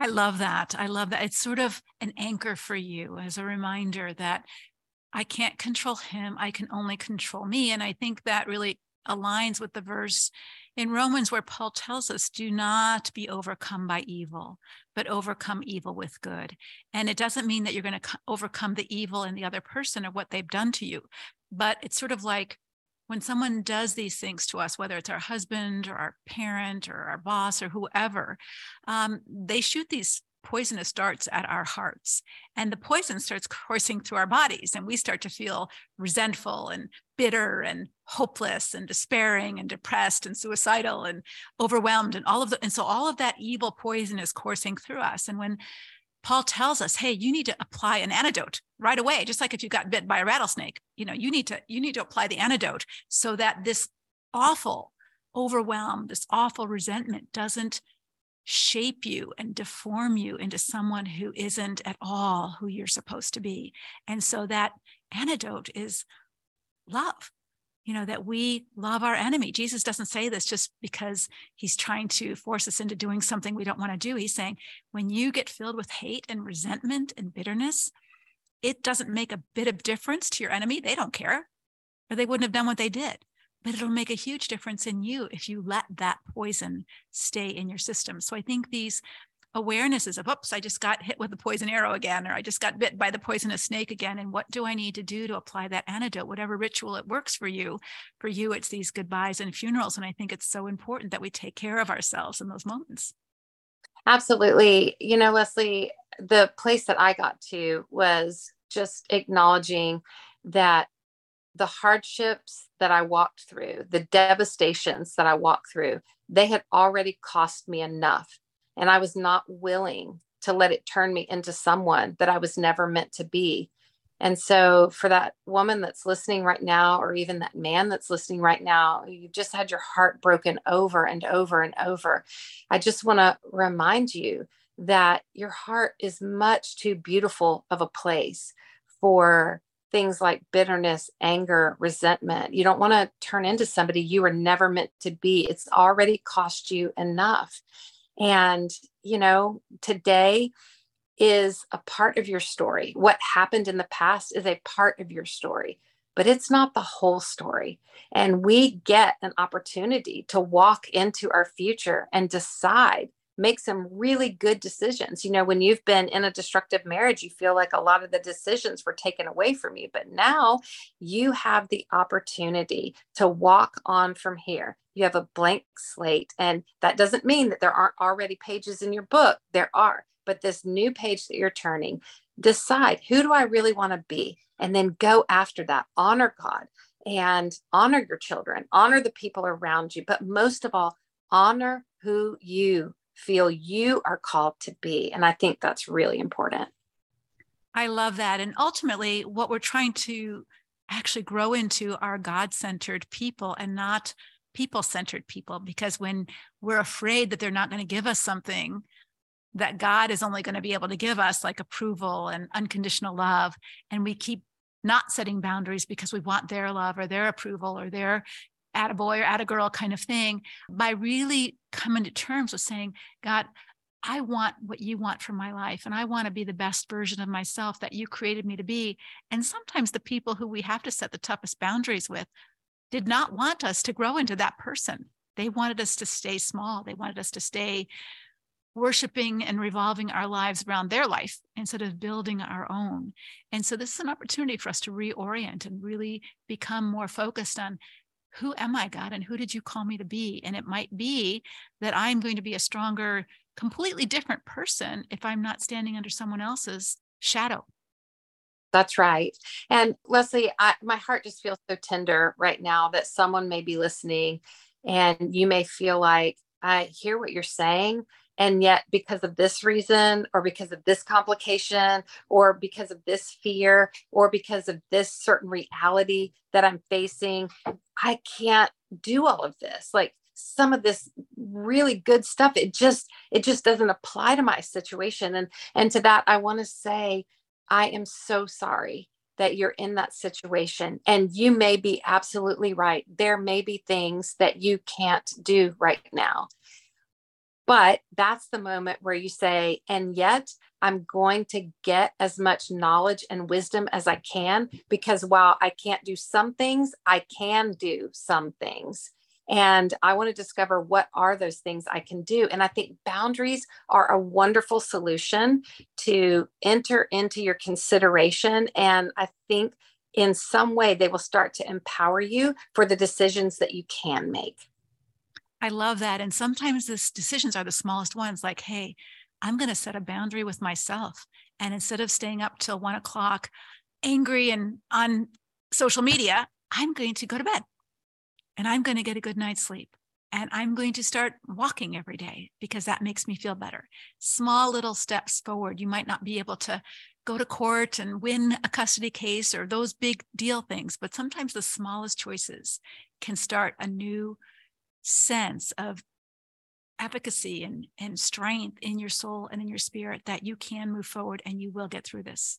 I love that. I love that. It's sort of an anchor for you as a reminder that I can't control him. I can only control me. And I think that really aligns with the verse in Romans where Paul tells us, do not be overcome by evil, but overcome evil with good. And it doesn't mean that you're going to overcome the evil in the other person or what they've done to you, but it's sort of like when someone does these things to us, whether it's our husband or our parent or our boss or whoever, um, they shoot these poisonous darts at our hearts. And the poison starts coursing through our bodies, and we start to feel resentful and bitter and hopeless and despairing and depressed and suicidal and overwhelmed and all of the and so all of that evil poison is coursing through us and when Paul tells us, hey, you need to apply an antidote right away, just like if you got bit by a rattlesnake. You know, you need to you need to apply the antidote so that this awful overwhelm, this awful resentment doesn't shape you and deform you into someone who isn't at all who you're supposed to be. And so that antidote is love you know, that we love our enemy. Jesus doesn't say this just because he's trying to force us into doing something we don't want to do. He's saying, when you get filled with hate and resentment and bitterness, it doesn't make a bit of difference to your enemy. They don't care, or they wouldn't have done what they did. But it'll make a huge difference in you if you let that poison stay in your system. So I think these awarenesses of, oops, I just got hit with the poison arrow again, or I just got bit by the poisonous snake again. And what do I need to do to apply that antidote, whatever ritual it works for you? For you, it's these goodbyes and funerals. And I think it's so important that we take care of ourselves in those moments. Absolutely. You know, Leslie, the place that I got to was just acknowledging that the hardships that I walked through, the devastations that I walked through, they had already cost me enough and I was not willing to let it turn me into someone that I was never meant to be. And so, for that woman that's listening right now, or even that man that's listening right now, you've just had your heart broken over and over and over. I just want to remind you that your heart is much too beautiful of a place for things like bitterness, anger, resentment. You don't want to turn into somebody you were never meant to be. It's already cost you enough. And, you know, today, is a part of your story. What happened in the past is a part of your story, but it's not the whole story. And we get an opportunity to walk into our future and decide, make some really good decisions. You know, when you've been in a destructive marriage, you feel like a lot of the decisions were taken away from you, but now you have the opportunity to walk on from here. You have a blank slate. And that doesn't mean that there aren't already pages in your book. There are but this new page that you're turning, decide who do I really want to be? And then go after that. Honor God and honor your children, honor the people around you, but most of all, honor who you feel you are called to be. And I think that's really important. I love that. And ultimately, what we're trying to actually grow into are God centered people and not people centered people. Because when we're afraid that they're not going to give us something, that God is only going to be able to give us like approval and unconditional love. And we keep not setting boundaries because we want their love or their approval or their at a boy or at a girl kind of thing. By really coming to terms with saying, God, I want what you want for my life, and I want to be the best version of myself that you created me to be. And sometimes the people who we have to set the toughest boundaries with did not want us to grow into that person. They wanted us to stay small. They wanted us to stay worshiping and revolving our lives around their life instead of building our own. And so this is an opportunity for us to reorient and really become more focused on who am I, God, and who did you call me to be? And it might be that I'm going to be a stronger, completely different person if I'm not standing under someone else's shadow. That's right. And Leslie, I, my heart just feels so tender right now that someone may be listening and you may feel like, I hear what you're saying, and yet because of this reason or because of this complication or because of this fear or because of this certain reality that i'm facing i can't do all of this. Like some of this really good stuff it just it just doesn't apply to my situation. And and to that i want to say i am so sorry that you're in that situation. And you may be absolutely right. There may be things that you can't do right now but that's the moment where you say, and yet I'm going to get as much knowledge and wisdom as I can because while I can't do some things, I can do some things. And I want to discover what are those things I can do. And I think boundaries are a wonderful solution to enter into your consideration. And I think in some way they will start to empower you for the decisions that you can make. I love that. And sometimes these decisions are the smallest ones, like, hey, I'm going to set a boundary with myself. And instead of staying up till one o'clock angry and on social media, I'm going to go to bed and I'm going to get a good night's sleep. And I'm going to start walking every day because that makes me feel better. Small little steps forward. You might not be able to go to court and win a custody case or those big deal things, but sometimes the smallest choices can start a new sense of efficacy and, and strength in your soul and in your spirit that you can move forward and you will get through this.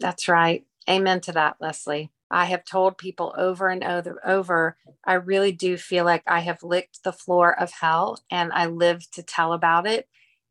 That's right. Amen to that, Leslie. I have told people over and over, over, I really do feel like I have licked the floor of hell and I live to tell about it.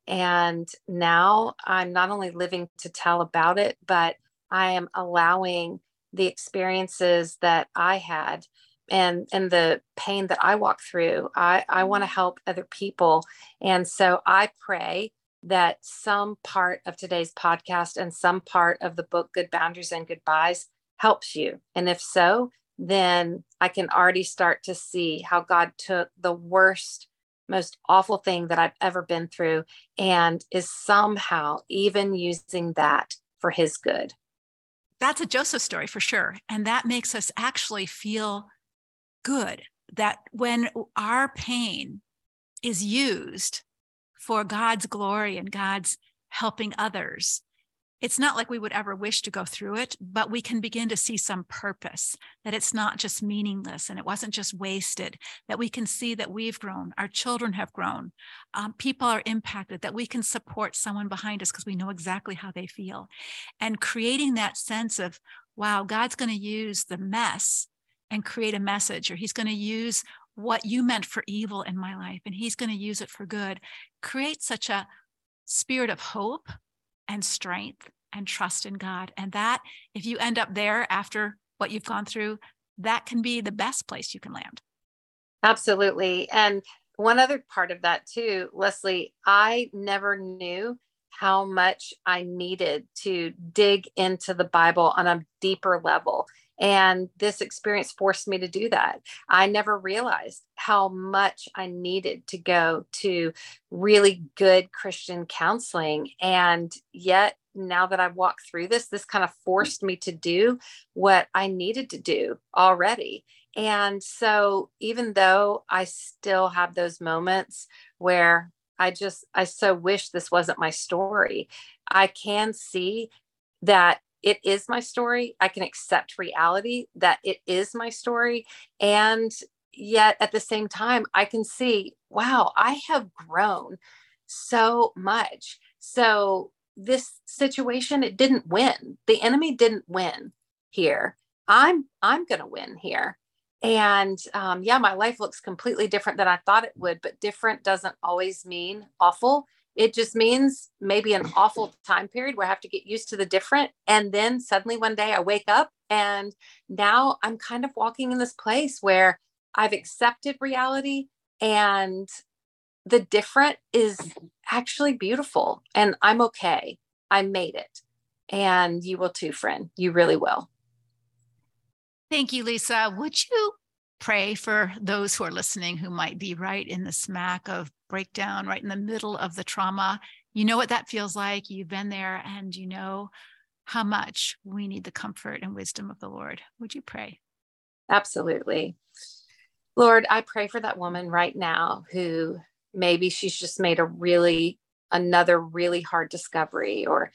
And now I'm not only living to tell about it, but I am allowing the experiences that I had and and the pain that I walk through. I I want to mm-hmm. help other people, and so I pray that some part of today's podcast and some part of the book Good Boundaries and Goodbyes helps you. And if so, then I can already start to see how God took the worst most awful thing that I've ever been through and is somehow even using that for his good. That's a Joseph story for sure. And that makes us actually feel good that when our pain is used for God's glory and God's helping others, it's not like we would ever wish to go through it, but we can begin to see some purpose, that it's not just meaningless and it wasn't just wasted, that we can see that we've grown, our children have grown, um, people are impacted, that we can support someone behind us because we know exactly how they feel. And creating that sense of, wow, God's going to use the mess and create a message, or He's going to use what you meant for evil in my life and He's going to use it for good. Create such a spirit of hope and strength and trust in God. And that, if you end up there after what you've gone through, that can be the best place you can land. Absolutely. And one other part of that, too, Leslie, I never knew how much I needed to dig into the Bible on a deeper level. And this experience forced me to do that. I never realized how much I needed to go to really good Christian counseling. And yet, now that I've walked through this, this kind of forced me to do what I needed to do already. And so, even though I still have those moments where I just, I so wish this wasn't my story, I can see that it is my story. I can accept reality that it is my story. And yet at the same time, I can see, wow, I have grown so much. So this situation, it didn't win. The enemy didn't win here. I'm I'm gonna win here. And um, yeah, my life looks completely different than I thought it would, but different doesn't always mean awful. It just means maybe an awful time period where I have to get used to the different. And then suddenly one day I wake up and now I'm kind of walking in this place where I've accepted reality and the different is actually beautiful and I'm okay. I made it. And you will too, friend. You really will. Thank you, Lysa. Would you pray for those who are listening who might be right in the smack of breakdown, right in the middle of the trauma. You know what that feels like. You've been there and you know how much we need the comfort and wisdom of the Lord. Would you pray? Absolutely. Lord, I pray for that woman right now who maybe she's just made a really, another really hard discovery, or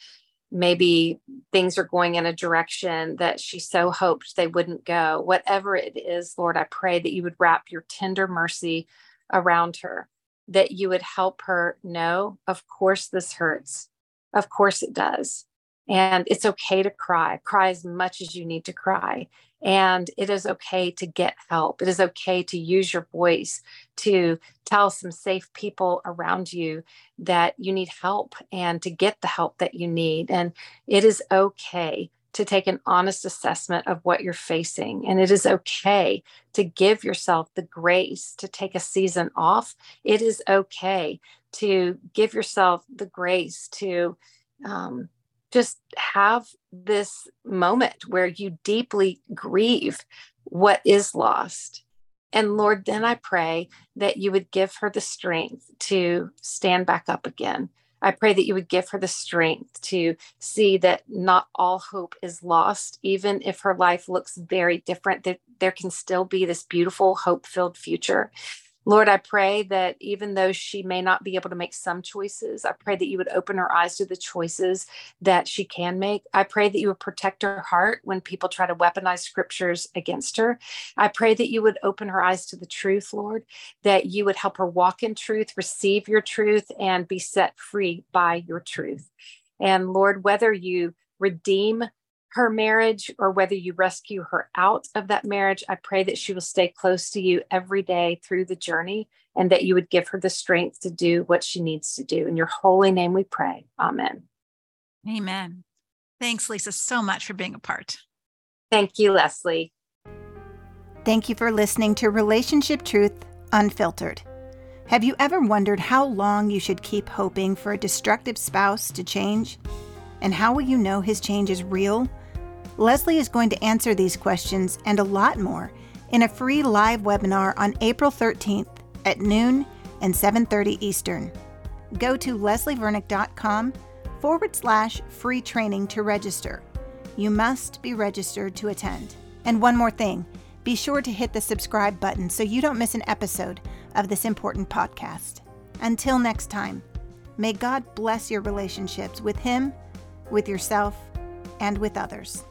maybe things are going in a direction that she so hoped they wouldn't go. Whatever it is, Lord, I pray that you would wrap your tender mercy around her that you would help her know, of course, this hurts. Of course, it does. And it's okay to cry. Cry as much as you need to cry. And it is okay to get help. It is okay to use your voice to tell some safe people around you that you need help and to get the help that you need. And it is okay to take an honest assessment of what you're facing. And it is okay to give yourself the grace to take a season off. It is okay to give yourself the grace to um, just have this moment where you deeply grieve what is lost. And Lord, then I pray that you would give her the strength to stand back up again, I pray that you would give her the strength to see that not all hope is lost, even if her life looks very different, that there can still be this beautiful, hope filled future. Lord, I pray that even though she may not be able to make some choices, I pray that you would open her eyes to the choices that she can make. I pray that you would protect her heart when people try to weaponize scriptures against her. I pray that you would open her eyes to the truth, Lord, that you would help her walk in truth, receive your truth, and be set free by your truth. And Lord, whether you redeem her marriage or whether you rescue her out of that marriage, I pray that she will stay close to you every day through the journey and that you would give her the strength to do what she needs to do. In your holy name we pray. Amen. Amen. Thanks, Lysa, so much for being a part. Thank you, Leslie. Thank you for listening to Relationship Truth Unfiltered. Have you ever wondered how long you should keep hoping for a destructive spouse to change? And how will you know his change is real Leslie is going to answer these questions and a lot more in a free live webinar on April 13th at noon and 7:30 Eastern. Go to leslievernick.com forward slash free training to register. You must be registered to attend. And one more thing be sure to hit the subscribe button so you don't miss an episode of this important podcast. Until next time, may God bless your relationships with Him with yourself and with others.